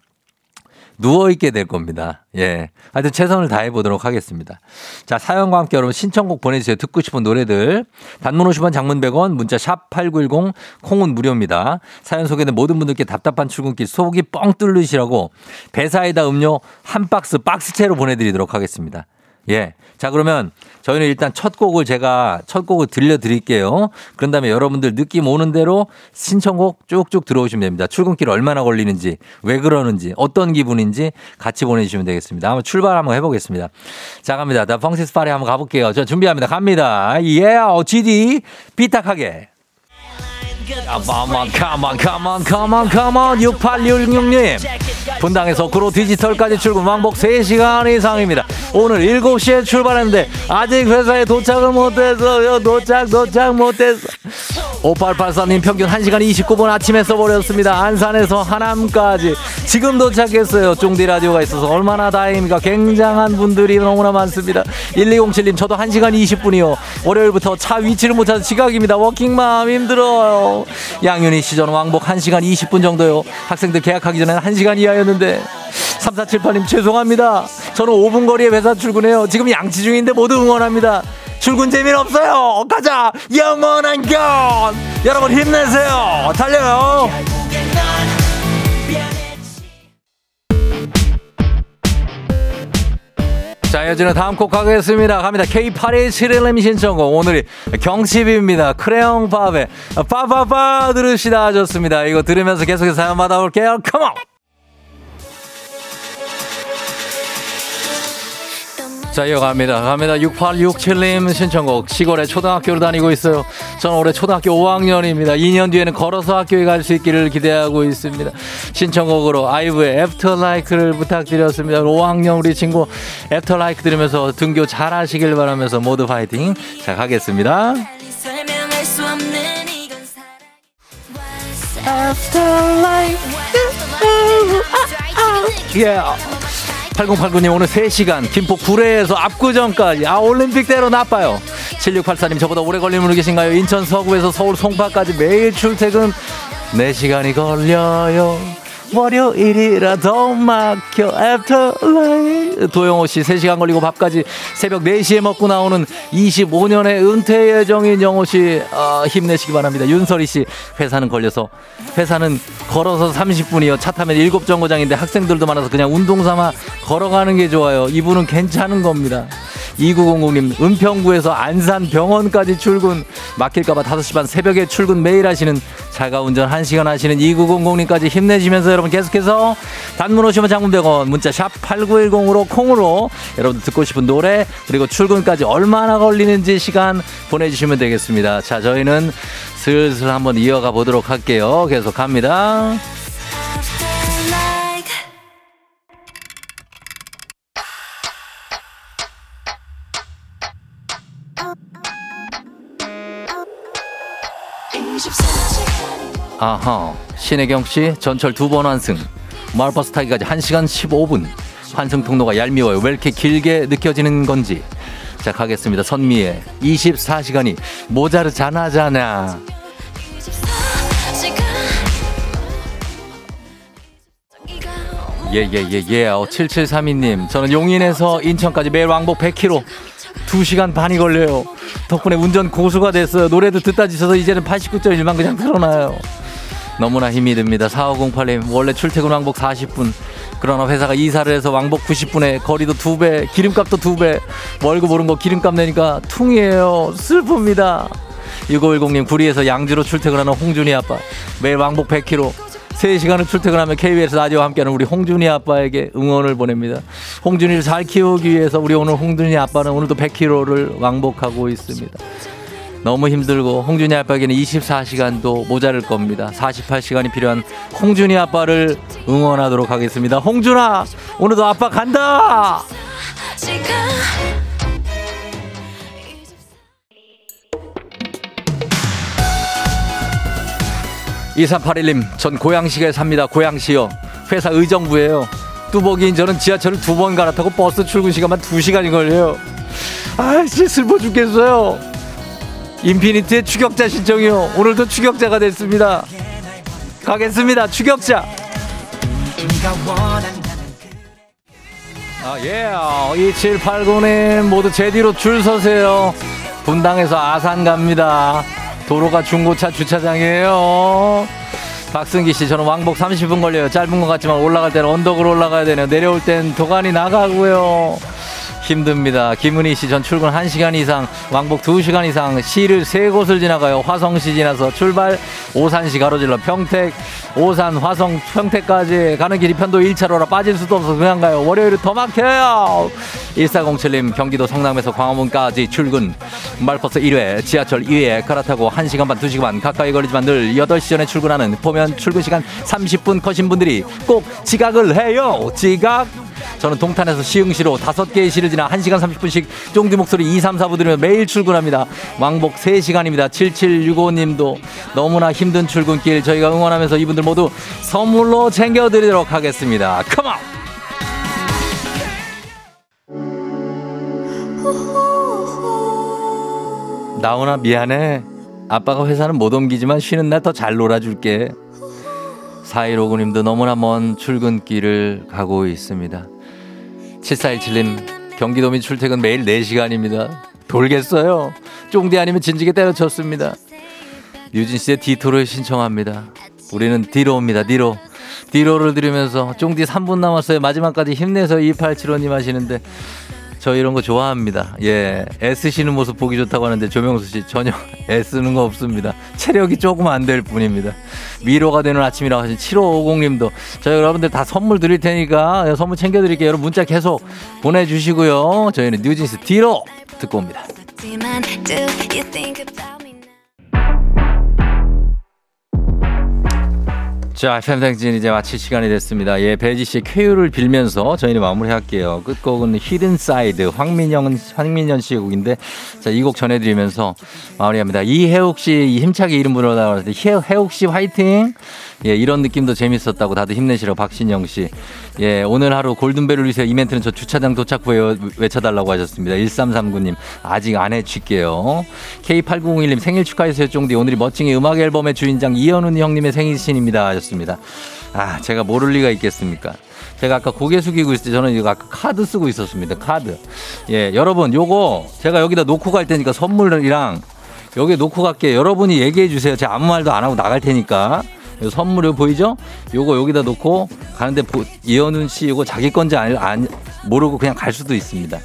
누워있게 될 겁니다. 예. 하여튼 최선을 다해 보도록 하겠습니다. 자, 사연과 함께 여러분 신청곡 보내주세요. 듣고 싶은 노래들. 단문 50원 장문 100원, 문자 샵 8910, 콩은 무료입니다. 사연 소개는 모든 분들께 답답한 출근길 속이 뻥 뚫으시라고 배사이다 음료 한 박스 박스채로 보내드리도록 하겠습니다. 예. 자, 그러면 저희는 일단 첫 곡을 제가 첫 곡을 들려드릴게요. 그런 다음에 여러분들 느낌 오는 대로 신청곡 쭉쭉 들어오시면 됩니다. 출근길 얼마나 걸리는지, 왜 그러는지, 어떤 기분인지 같이 보내주시면 되겠습니다. 한번 출발 한번 해보겠습니다. 자, 갑니다. 나 펑시스 파리 한번 가볼게요. 저 준비합니다. 갑니다. 예, yeah, GD. 삐딱하게. On, come on, come on. 6816님. 분당에서 구로 디지털까지 출근 왕복 3시간 이상입니다. 오늘 7시에 출발했는데 아직 회사에 도착을 못해서요. 도착, 도착 못했어. 5884님 평균 1시간 29분 아침에 써버렸습니다. 안산에서 하남까지 지금 도착했어요. 쫑디 라디오가 있어서 얼마나 다행입니까. 굉장한 분들이 너무나 많습니다. 1207님 저도 1시간 20분이요. 월요일부터 차 위치를 못 찾아 지각입니다. 워킹맘 힘들어요. 양윤희 씨 저는 왕복 1시간 20분 정도요. 학생들 계약하기 전에는 1시간 이하였는데 3478님 죄송합니다. 저는 5분 거리에 회사 출근해요. 지금 양치 중인데 모두 응원합니다. 출근 재미는 없어요. 가자. 영원한 건. 여러분 힘내세요. 달려요. 자, 여전히 다음 곡 가겠습니다. 갑니다. K8171님 신청곡. 오늘이 경칩입니다. 크레용 밥에 빠빠빠 들으시다 좋습니다. 이거 들으면서 계속해서 사연 받아볼게요. 컴온! 자, 이어갑니다. 갑니다. 6867님 신청곡. 시골에 초등학교를 다니고 있어요. 저는 올해 초등학교 5학년입니다. 2년 뒤에는 걸어서 학교에 갈 수 있기를 기대하고 있습니다. 신청곡으로 아이브의 After LIKE를 부탁드렸습니다. 5학년 우리 친구 After LIKE 들으면서 등교 잘 하시길 바라면서 모두 파이팅. 자, 가겠습니다. 이건 예. 8089님 오늘 3시간 김포 구래에서 압구정까지. 아 올림픽대로 나빠요. 7684님 저보다 오래 걸리는 분 계신가요? 인천 서구에서 서울 송파까지 매일 출퇴근. 4시간이 걸려요 월요일이라도 막혀 After LIKE 도영호 씨 3시간 걸리고 밥까지 새벽 4시에 먹고 나오는 25년의 은퇴 예정인 영호 씨 아, 힘내시기 바랍니다. 윤설이 씨 회사는 걸려서 회사는 걸어서 30분이요. 차 타면 7정거장인데 학생들도 많아서 그냥 운동 삼아 걸어가는 게 좋아요. 이분은 괜찮은 겁니다. 2900님 은평구에서 안산 병원까지 출근 막힐까봐 5시 반 새벽에 출근 매일 하시는 자가 운전 1시간 하시는 2900님까지 힘내시면서 여러분 계속해서 단문 오시면 장문 100원 문자 샵 8910으로 콩으로 여러분 듣고 싶은 노래 그리고 출근까지 얼마나 걸리는지 시간 보내주시면 되겠습니다. 자 저희는 슬슬 한번 이어가 보도록 할게요. 계속 갑니다. 아하 신혜경 씨 전철 두 번 환승. 마을버스 타기까지 1시간 15분. 환승 통로가 얄미워요. 왜 이렇게 길게 느껴지는 건지. 자 가겠습니다. 선미의 24시간이 모자르잖아잖아 예예예예. 어, 7732님. 저는 용인에서 인천까지 매일 왕복 100km 2시간 반이 걸려요. 덕분에 운전 고수가 됐어요. 노래도 듣다 지쳐서 이제는 89.1만 그냥 틀어놔요 너무나 힘이 듭니다. 4508님 원래 출퇴근 왕복 40분. 그러나 회사가 이사를 해서 왕복 90분에 거리도 두배 기름값도 두배. 월급 오른 거 기름값 내니까 퉁이에요. 슬픕니다. 6510님 구리에서 양주로 출퇴근하는 홍준이 아빠. 매일 왕복 100km 3시간을 출퇴근하며 KBS 라디오와 함께하는 우리 홍준이 아빠에게 응원을 보냅니다. 홍준이를 잘 키우기 위해서 우리 오늘 홍준이 아빠는 오늘도 100km를 왕복하고 있습니다. 너무 힘들고 홍준이 아빠에게는 24시간도 모자랄 겁니다. 48시간이 필요한 홍준이 아빠를 응원하도록 하겠습니다. 홍준아, 오늘도 아빠 간다! 2381님, 전 고양시에 삽니다. 고양시요. 회사 의정부예요. 뚜벅이인 저는 지하철을 두 번 갈아타고 버스 출근 시간만 두 시간이 걸려요. 아씨 슬퍼 죽겠어요. 인피니트의 추격자 신청이요. 오늘도 추격자가 됐습니다. 가겠습니다. 추격자. 아, 예. 2789님 모두 제 뒤로 줄 서세요. 분당에서 아산 갑니다. 도로가 중고차 주차장이에요. 박승기 씨, 저는 왕복 30분 걸려요. 짧은 것 같지만 올라갈 때는 언덕으로 올라가야 되네요. 내려올 땐 도관이 나가고요. 힘듭니다. 김은희 씨, 전 출근 1시간 이상, 왕복 2시간 이상, 시를 세 곳을 지나가요. 화성시 지나서 출발, 오산시 가로질러 평택, 오산, 화성, 평택까지 가는 길이 편도 1차로라 빠질 수도 없어서 그냥 가요. 월요일은 더 막혀요. 1407님, 경기도 성남에서 광화문까지 출근, 말버스 1회, 지하철 2회 갈아타고 1시간 반, 2시간 반 가까이 걸리지만 늘 8시 전에 출근하는 보면 출근 시간 30분 컷신 분들이 꼭 지각을 해요. 지각. 저는 동탄에서 시흥시로 다섯 개의 시를 지나 1시간 30분씩 쫑디 목소리 2, 3, 4부 들으며 매일 출근합니다. 왕복 3시간입니다. 7765님도 너무나 힘든 출근길 저희가 응원하면서 이분들 모두 선물로 챙겨드리도록 하겠습니다. 컴온! 나훈아 미안해. 아빠가 회사는 못 옮기지만 쉬는 날 더 잘 놀아줄게. 4159님도 너무나 먼 출근길을 가고 있습니다. 7417님, 경기도민 출퇴근 매일 4시간입니다. 돌겠어요. 쫑디 아니면 진지게 때려쳤습니다. 유진 씨의 디토를 신청합니다. 우리는 디로입니다. 디로. 디로를 들으면서 쫑디 3분 남았어요. 마지막까지 힘내서 2875님 하시는데 저 이런 거 좋아합니다. 예. 애쓰시는 모습 보기 좋다고 하는데 조명수 씨 전혀 애쓰는 거 없습니다. 체력이 조금 안 될 뿐입니다. 위로가 되는 아침이라고 하신 7550 님도 저희 여러분들 다 선물 드릴 테니까 선물 챙겨 드릴게요. 여러분 문자 계속 보내 주시고요. 저희는 뉴진스 Ditto 듣고 옵니다. 자, 팬생진 이제 마칠 시간이 됐습니다. 예, 배지 씨의 쾌유를 빌면서 저희는 마무리할게요. 끝곡은 Hidden Side 황민영 황민현 씨의 곡인데 자, 이 곡 전해 드리면서 마무리합니다. 이혜욱 씨이 힘차게 이름 불러 나왔는데 해욱 씨 화이팅! 예, 이런 느낌도 재밌었다고 다들 힘내시라고 박신영 씨. 예, 오늘 하루 골든벨을 위해서 이벤트는 저 주차장 도착 후에 외쳐달라고 하셨습니다. 1339님, 아직 안 해줄게요. K8901님 생일 축하해주세요, 쫑디. 오늘이 멋쟁이 음악 앨범의 주인장 이현훈 형님의 생일신입니다. 하셨습니다. 아, 제가 모를 리가 있겠습니까? 제가 아까 고개 숙이고 있을 때 저는 이거 아까 카드 쓰고 있었습니다. 카드. 예, 여러분, 요거 제가 여기다 놓고 갈 테니까 선물이랑 여기 놓고 갈게요. 여러분이 얘기해 주세요. 제가 아무 말도 안 하고 나갈 테니까. 요 선물을 보이죠? 요거 여기다 놓고 가는데 보, 이현훈 씨 이거 자기 건지 안, 안 모르고 그냥 갈 수도 있습니다.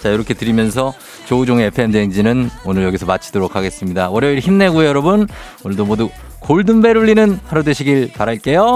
자 이렇게 드리면서 조우종의 FM 대행진은 오늘 여기서 마치도록 하겠습니다. 월요일 힘내고요 여러분. 오늘도 모두 골든벨 울리는 하루 되시길 바랄게요.